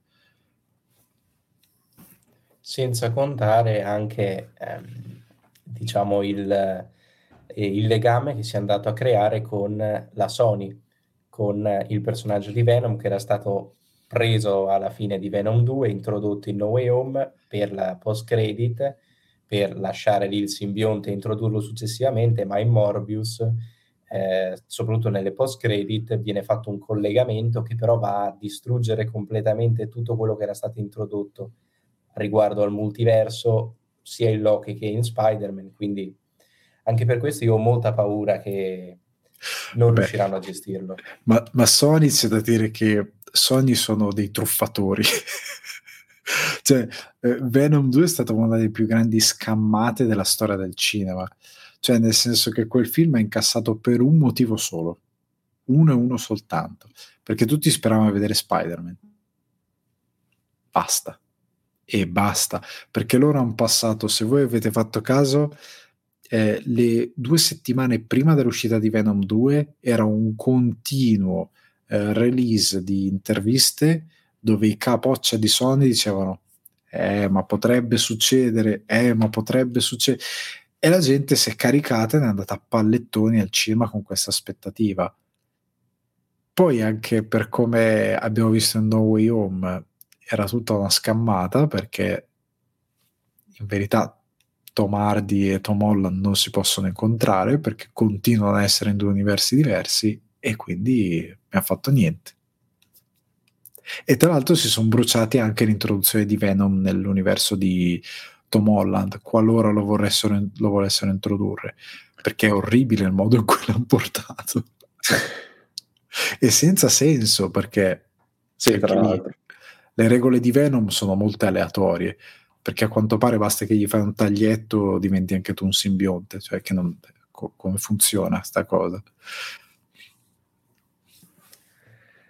Senza contare anche, ehm, diciamo, il, eh, il legame che si è andato a creare con la Sony, con il personaggio di Venom che era stato preso alla fine di Venom 2, introdotto in No Way Home per la post-credit, per lasciare lì il simbionte e introdurlo successivamente, ma in Morbius, eh, soprattutto nelle post-credit, viene fatto un collegamento che però va a distruggere completamente tutto quello che era stato introdotto riguardo al multiverso, sia in Loki che in Spider-Man, quindi anche per questo io ho molta paura che non Beh, riusciranno a gestirlo. Ma, ma Sony c'è da dire che Sony sono dei truffatori. cioè, eh, Venom 2 è stata una delle più grandi scammate della storia del cinema. Cioè, nel senso che quel film ha incassato per un motivo solo, uno e uno soltanto, perché tutti speravano vedere Spider-Man. Basta. E basta, perché loro hanno passato, se voi avete fatto caso, eh, le due settimane prima dell'uscita di Venom 2 era un continuo eh, release di interviste dove i capoccia di Sony dicevano eh ma potrebbe succedere, eh ma potrebbe succedere e la gente si è caricata e è andata a pallettoni al cinema con questa aspettativa. Poi anche per come abbiamo visto in No Way Home era tutta una scammata perché in verità Tom Hardy e Tom Holland non si possono incontrare perché continuano a essere in due universi diversi e quindi mi ha fatto niente. E tra l'altro si sono bruciati anche l'introduzione di Venom nell'universo di Tom Holland, qualora lo, vorressero, lo volessero introdurre, perché è orribile il modo in cui l'hanno portato. e senza senso, perché sì, perché le regole di Venom sono molto aleatorie, perché a quanto pare basta che gli fai un taglietto diventi anche tu un simbionte, cioè che non, co- come funziona sta cosa.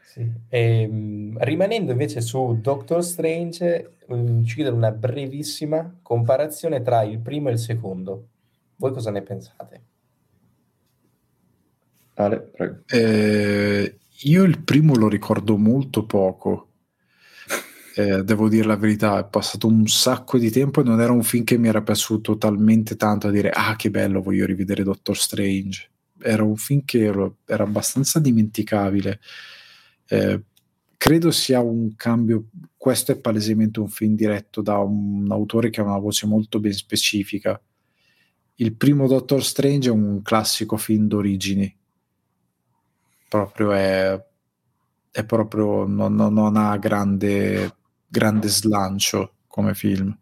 Sì. E, ehm, rimanendo invece su Doctor Strange, um, ci chiedo una brevissima comparazione tra il primo e il secondo. Voi cosa ne pensate? Ale, prego. Eh, io il primo lo ricordo molto poco. Eh, devo dire la verità, è passato un sacco di tempo e non era un film che mi era piaciuto talmente tanto a dire ah che bello, voglio rivedere Doctor Strange. Era un film che era abbastanza dimenticabile eh, credo sia un cambio, questo è palesemente un film diretto da un autore che ha una voce molto ben specifica. Il primo Doctor Strange è un classico film d'origini, proprio è, è proprio, non, non ha grande, grande slancio come film.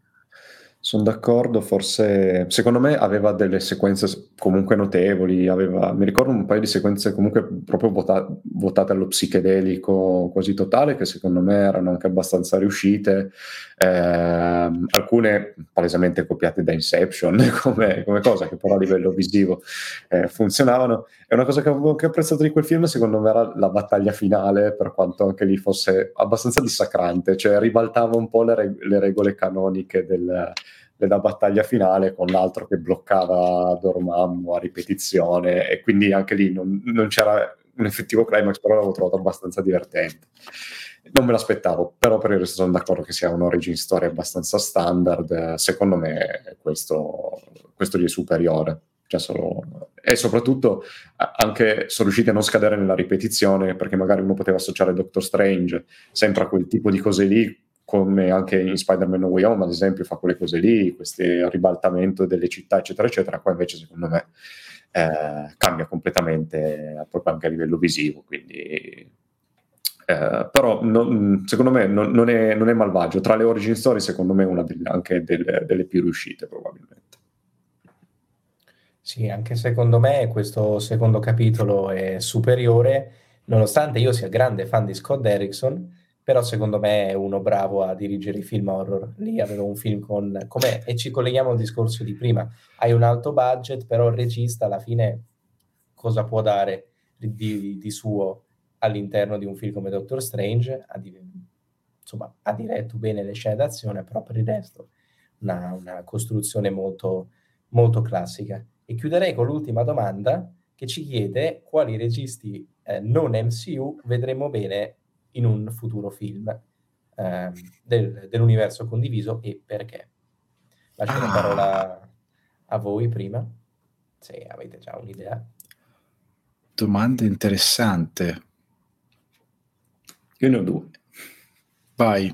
Sono d'accordo, forse secondo me aveva delle sequenze comunque notevoli, aveva, mi ricordo un paio di sequenze comunque proprio vota, votate allo psichedelico quasi totale che secondo me erano anche abbastanza riuscite, eh, alcune palesemente copiate da Inception come, come, cosa che però a livello visivo eh, funzionavano. E una cosa che avevo anche apprezzato di quel film secondo me era la battaglia finale, per quanto anche lì fosse abbastanza dissacrante, cioè ribaltava un po' le, reg- le regole canoniche del della battaglia finale con l'altro che bloccava Dormammu a ripetizione e quindi anche lì non, non c'era un effettivo climax, però l'avevo trovato abbastanza divertente. Non me l'aspettavo, però per il resto sono d'accordo che sia un'origin story abbastanza standard. Secondo me questo, questo gli è superiore. Cioè solo... E soprattutto anche sono riusciti a non scadere nella ripetizione, perché magari uno poteva associare Doctor Strange sempre a quel tipo di cose lì, come anche in Spider-Man No Way Home, ad esempio, fa quelle cose lì, questo ribaltamento delle città, eccetera, eccetera. Qua invece, secondo me, eh, cambia completamente proprio anche a livello visivo. Quindi, eh, però, non, secondo me, non, non, è, non, è, malvagio. Tra le origin story, secondo me, è una delle, anche delle, delle più riuscite, probabilmente. Sì, anche secondo me questo secondo capitolo è superiore, nonostante io sia grande fan di Scott Derrickson però secondo me è uno bravo a dirigere i film horror. Lì avevo un film con... Com'è? E ci colleghiamo al discorso di prima. Hai un alto budget, però il regista alla fine cosa può dare di, di suo all'interno di un film come Doctor Strange? Ha, di, insomma, ha diretto bene le scene d'azione, però per il resto una, una costruzione molto, molto classica. E chiuderei con l'ultima domanda che ci chiede quali registi eh, non MCU vedremo bene in un futuro film eh, del, dell'universo condiviso e perché. Lascio ah. la parola a voi prima, se avete già un'idea. Domanda interessante. Io ne ho due. Vai.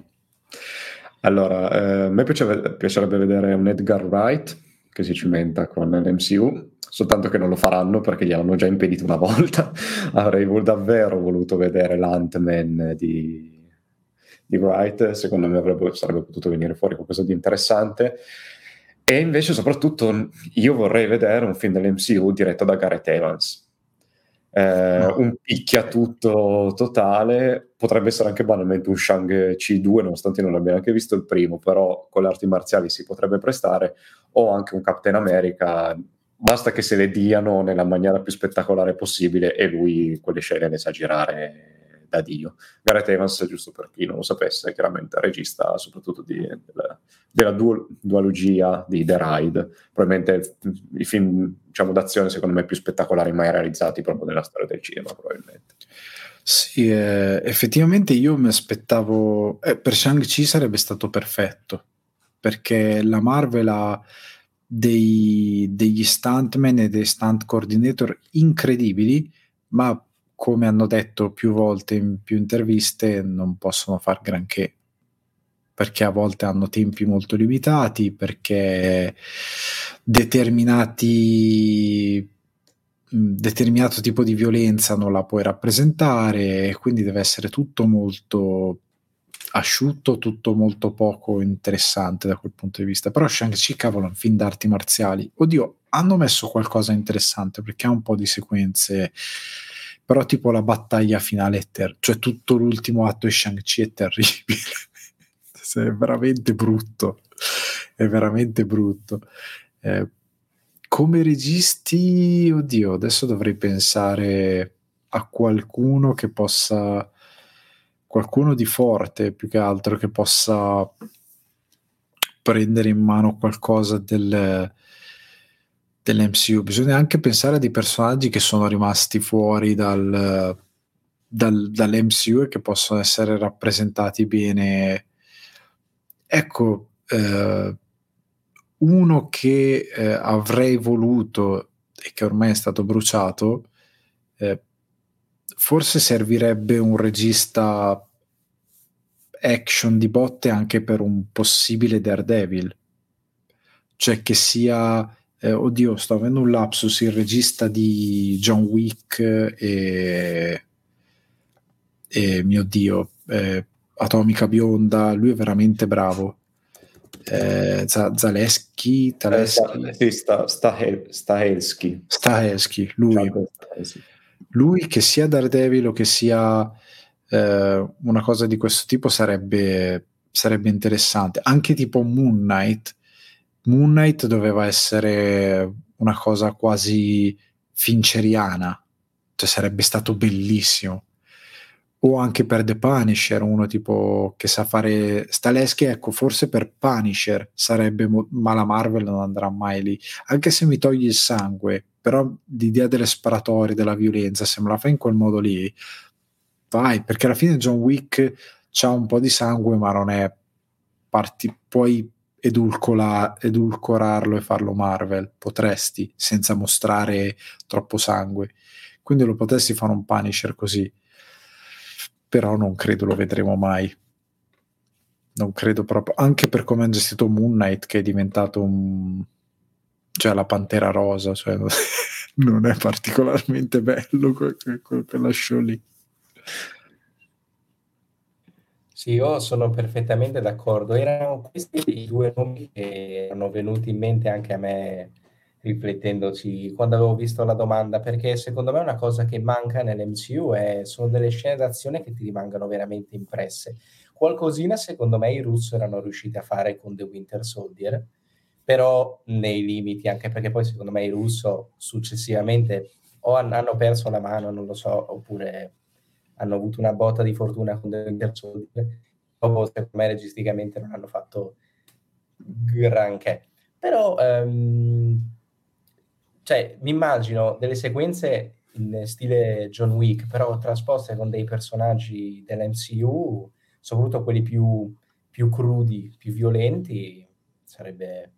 Allora, eh, a me piacerebbe, piacerebbe vedere un Edgar Wright che si cimenta con l'MCU, soltanto che non lo faranno perché gliel'hanno già impedito una volta. Avrei davvero voluto vedere l'Ant-Man di, di Wright, secondo me avrebbe, sarebbe potuto venire fuori qualcosa di interessante. E invece, soprattutto, io vorrei vedere un film dell'MCU diretto da Gareth Evans eh, un picchiatutto totale, potrebbe essere anche banalmente un Shang-Chi 2, nonostante non abbia neanche visto il primo, però con le arti marziali si potrebbe prestare, o anche un Captain America, basta che se le diano nella maniera più spettacolare possibile e lui quelle scene le sa girare da Dio. Gareth Evans, giusto per chi non lo sapesse, è chiaramente regista soprattutto di, della, della dual, dualogia di The Ride, probabilmente i film diciamo, d'azione secondo me più spettacolari mai realizzati proprio nella storia del cinema, probabilmente. Sì, eh, effettivamente io mi aspettavo, eh, per Shang-Chi sarebbe stato perfetto, perché la Marvel ha dei, degli stuntman e dei stunt coordinator incredibili, ma come hanno detto più volte in più interviste, non possono far granché perché a volte hanno tempi molto limitati, perché determinati determinato tipo di violenza non la puoi rappresentare e quindi deve essere tutto molto asciutto, tutto molto poco interessante da quel punto di vista. Però Shang-Chi, cavolo, è un film d'arti marziali. Oddio, hanno messo qualcosa interessante perché ha un po' di sequenze però tipo la battaglia finale è ter- cioè tutto l'ultimo atto di Shang-Chi è terribile. È veramente brutto. È veramente brutto. Eh, come registi oddio adesso dovrei pensare a qualcuno che possa qualcuno di forte più che altro che possa prendere in mano qualcosa del dell'MCU, bisogna anche pensare a dei personaggi che sono rimasti fuori dal, dal, dall'MCU e che possono essere rappresentati bene. Ecco, eh, uno che eh, avrei voluto e che ormai è stato bruciato, eh, forse servirebbe un regista action di botte anche per un possibile Daredevil, cioè che sia eh, oddio, sto avendo un lapsus, il regista di John Wick e, e mio Dio, eh, Atomica Bionda, lui è veramente bravo. Eh, Zaleschi, Taleschi, eh, sì, sta, Stahelski. Stahelski, lui. Lui che sia Daredevil o che sia eh, una cosa di questo tipo sarebbe, sarebbe interessante. Anche tipo Moon Knight, Moon Knight doveva essere una cosa quasi finceriana, cioè sarebbe stato bellissimo. O anche per The Punisher, uno tipo che sa fare Staleschi, ecco, forse per Punisher sarebbe, ma la Marvel non andrà mai lì. Anche se mi togli il sangue, però l'idea delle sparatorie, della violenza, se me la fai in quel modo lì, vai, perché alla fine John Wick ha un po' di sangue, ma non è parti, puoi edulcola, edulcorarlo e farlo Marvel, potresti, senza mostrare troppo sangue. Quindi lo potessi fare un Punisher così, però non credo lo vedremo mai. Non credo proprio, anche per come hanno gestito Moon Knight, che è diventato un... cioè la Pantera Rosa, cioè non è particolarmente bello quel, quel, quella show lì. Sì, io sono perfettamente d'accordo. Erano questi i due nomi che erano venuti in mente anche a me riflettendoci quando avevo visto la domanda, perché secondo me una cosa che manca nell'MCU è, sono delle scene d'azione che ti rimangano veramente impresse. Qualcosina secondo me i russo erano riusciti a fare con The Winter Soldier, però nei limiti, anche perché poi secondo me i russo successivamente o hanno perso la mano, non lo so, oppure hanno avuto una botta di fortuna con Winter Soldier, o secondo me registicamente non hanno fatto granché. Però um, cioè, mi immagino delle sequenze in stile John Wick, però trasposte con dei personaggi dell'MCU, soprattutto quelli più, più crudi, più violenti, sarebbe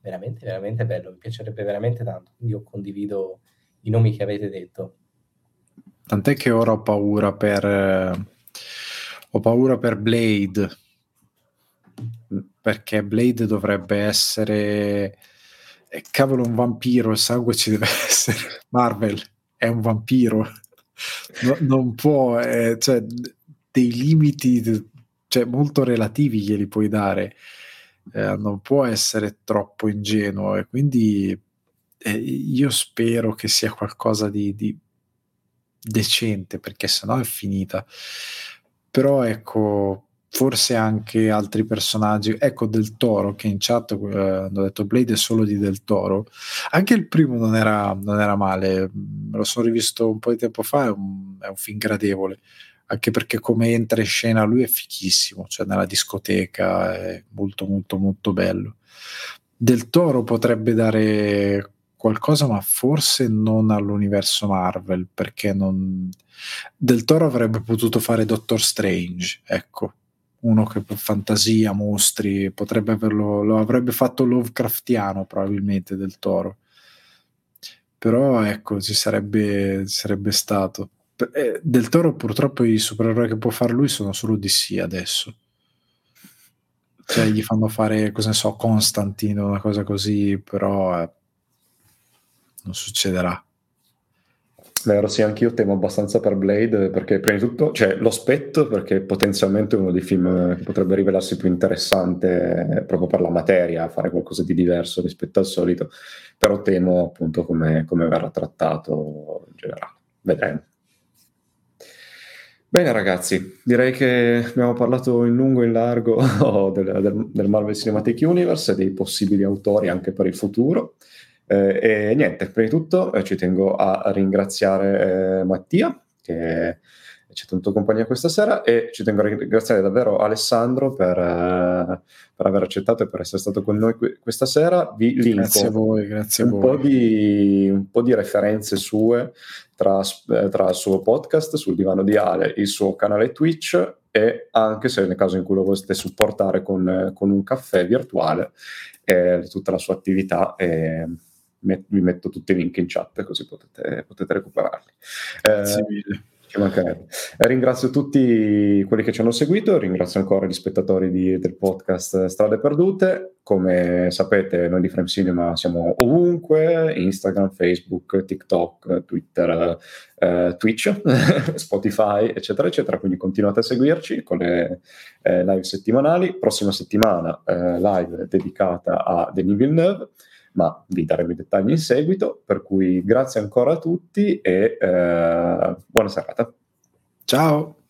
veramente, veramente bello, mi piacerebbe veramente tanto. Quindi io condivido i nomi che avete detto. Tant'è che ora ho paura per... Eh, ho paura per Blade, perché Blade dovrebbe essere eh, cavolo un vampiro, il sangue ci deve essere. Marvel è un vampiro, no, non può, eh, cioè, dei limiti cioè, molto relativi glieli puoi dare, eh, non può essere troppo ingenuo e quindi eh, io spero che sia qualcosa di, di decente perché sennò è finita. Però ecco, forse anche altri personaggi. Ecco Del Toro che in chat eh, hanno detto Blade è solo di Del Toro. Anche il primo non era, non era male, me lo sono rivisto un po' di tempo fa, è un, è un film gradevole. Anche perché come entra in scena lui è fichissimo, cioè nella discoteca è molto molto molto bello. Del Toro potrebbe dare qualcosa, ma forse non all'universo Marvel, perché non... Del Toro avrebbe potuto fare Doctor Strange, ecco, uno che per fantasia, mostri, potrebbe averlo, lo avrebbe fatto Lovecraftiano probabilmente del Toro. Però ecco, ci sarebbe, sarebbe stato. Eh, del Toro purtroppo i supereroi che può fare lui sono solo DC adesso. Cioè gli fanno fare, cosa ne so, Constantino, una cosa così, però eh, non succederà. Vero, sì, anch'io temo abbastanza per Blade perché prima di tutto, cioè lo aspetto perché potenzialmente è uno dei film che potrebbe rivelarsi più interessante eh, proprio per la materia, fare qualcosa di diverso rispetto al solito, però temo appunto come, come verrà trattato in generale. Vedremo. Bene ragazzi, direi che abbiamo parlato in lungo e in largo del, del, del Marvel Cinematic Universe e dei possibili autori anche per il futuro. Eh, e niente, prima di tutto eh, ci tengo a ringraziare eh, Mattia che ci ha tenuto compagnia questa sera e ci tengo a ringraziare davvero Alessandro per, eh, per aver accettato e per essere stato con noi qui, questa sera. Vi linko grazie a voi, grazie un, a voi. Po di, un po' di referenze sue tra, eh, tra il suo podcast sul divano di Ale, il suo canale Twitch e anche se nel caso in cui lo voleste supportare con, con un caffè virtuale, eh, tutta la sua attività. Eh, vi metto tutti i link in chat così potete, potete recuperarli. Grazie eh, mille. Eh, ringrazio tutti quelli che ci hanno seguito, ringrazio ancora gli spettatori di, del podcast Strade Perdute. Come sapete, noi di Frame Cinema siamo ovunque: Instagram, Facebook, TikTok, Twitter, eh, Twitch, Spotify, eccetera, eccetera. Quindi continuate a seguirci con le eh, live settimanali. Prossima settimana, eh, live dedicata a Denis Villeneuve ma vi daremo i dettagli in seguito, per cui grazie ancora a tutti e eh, buona serata. Ciao!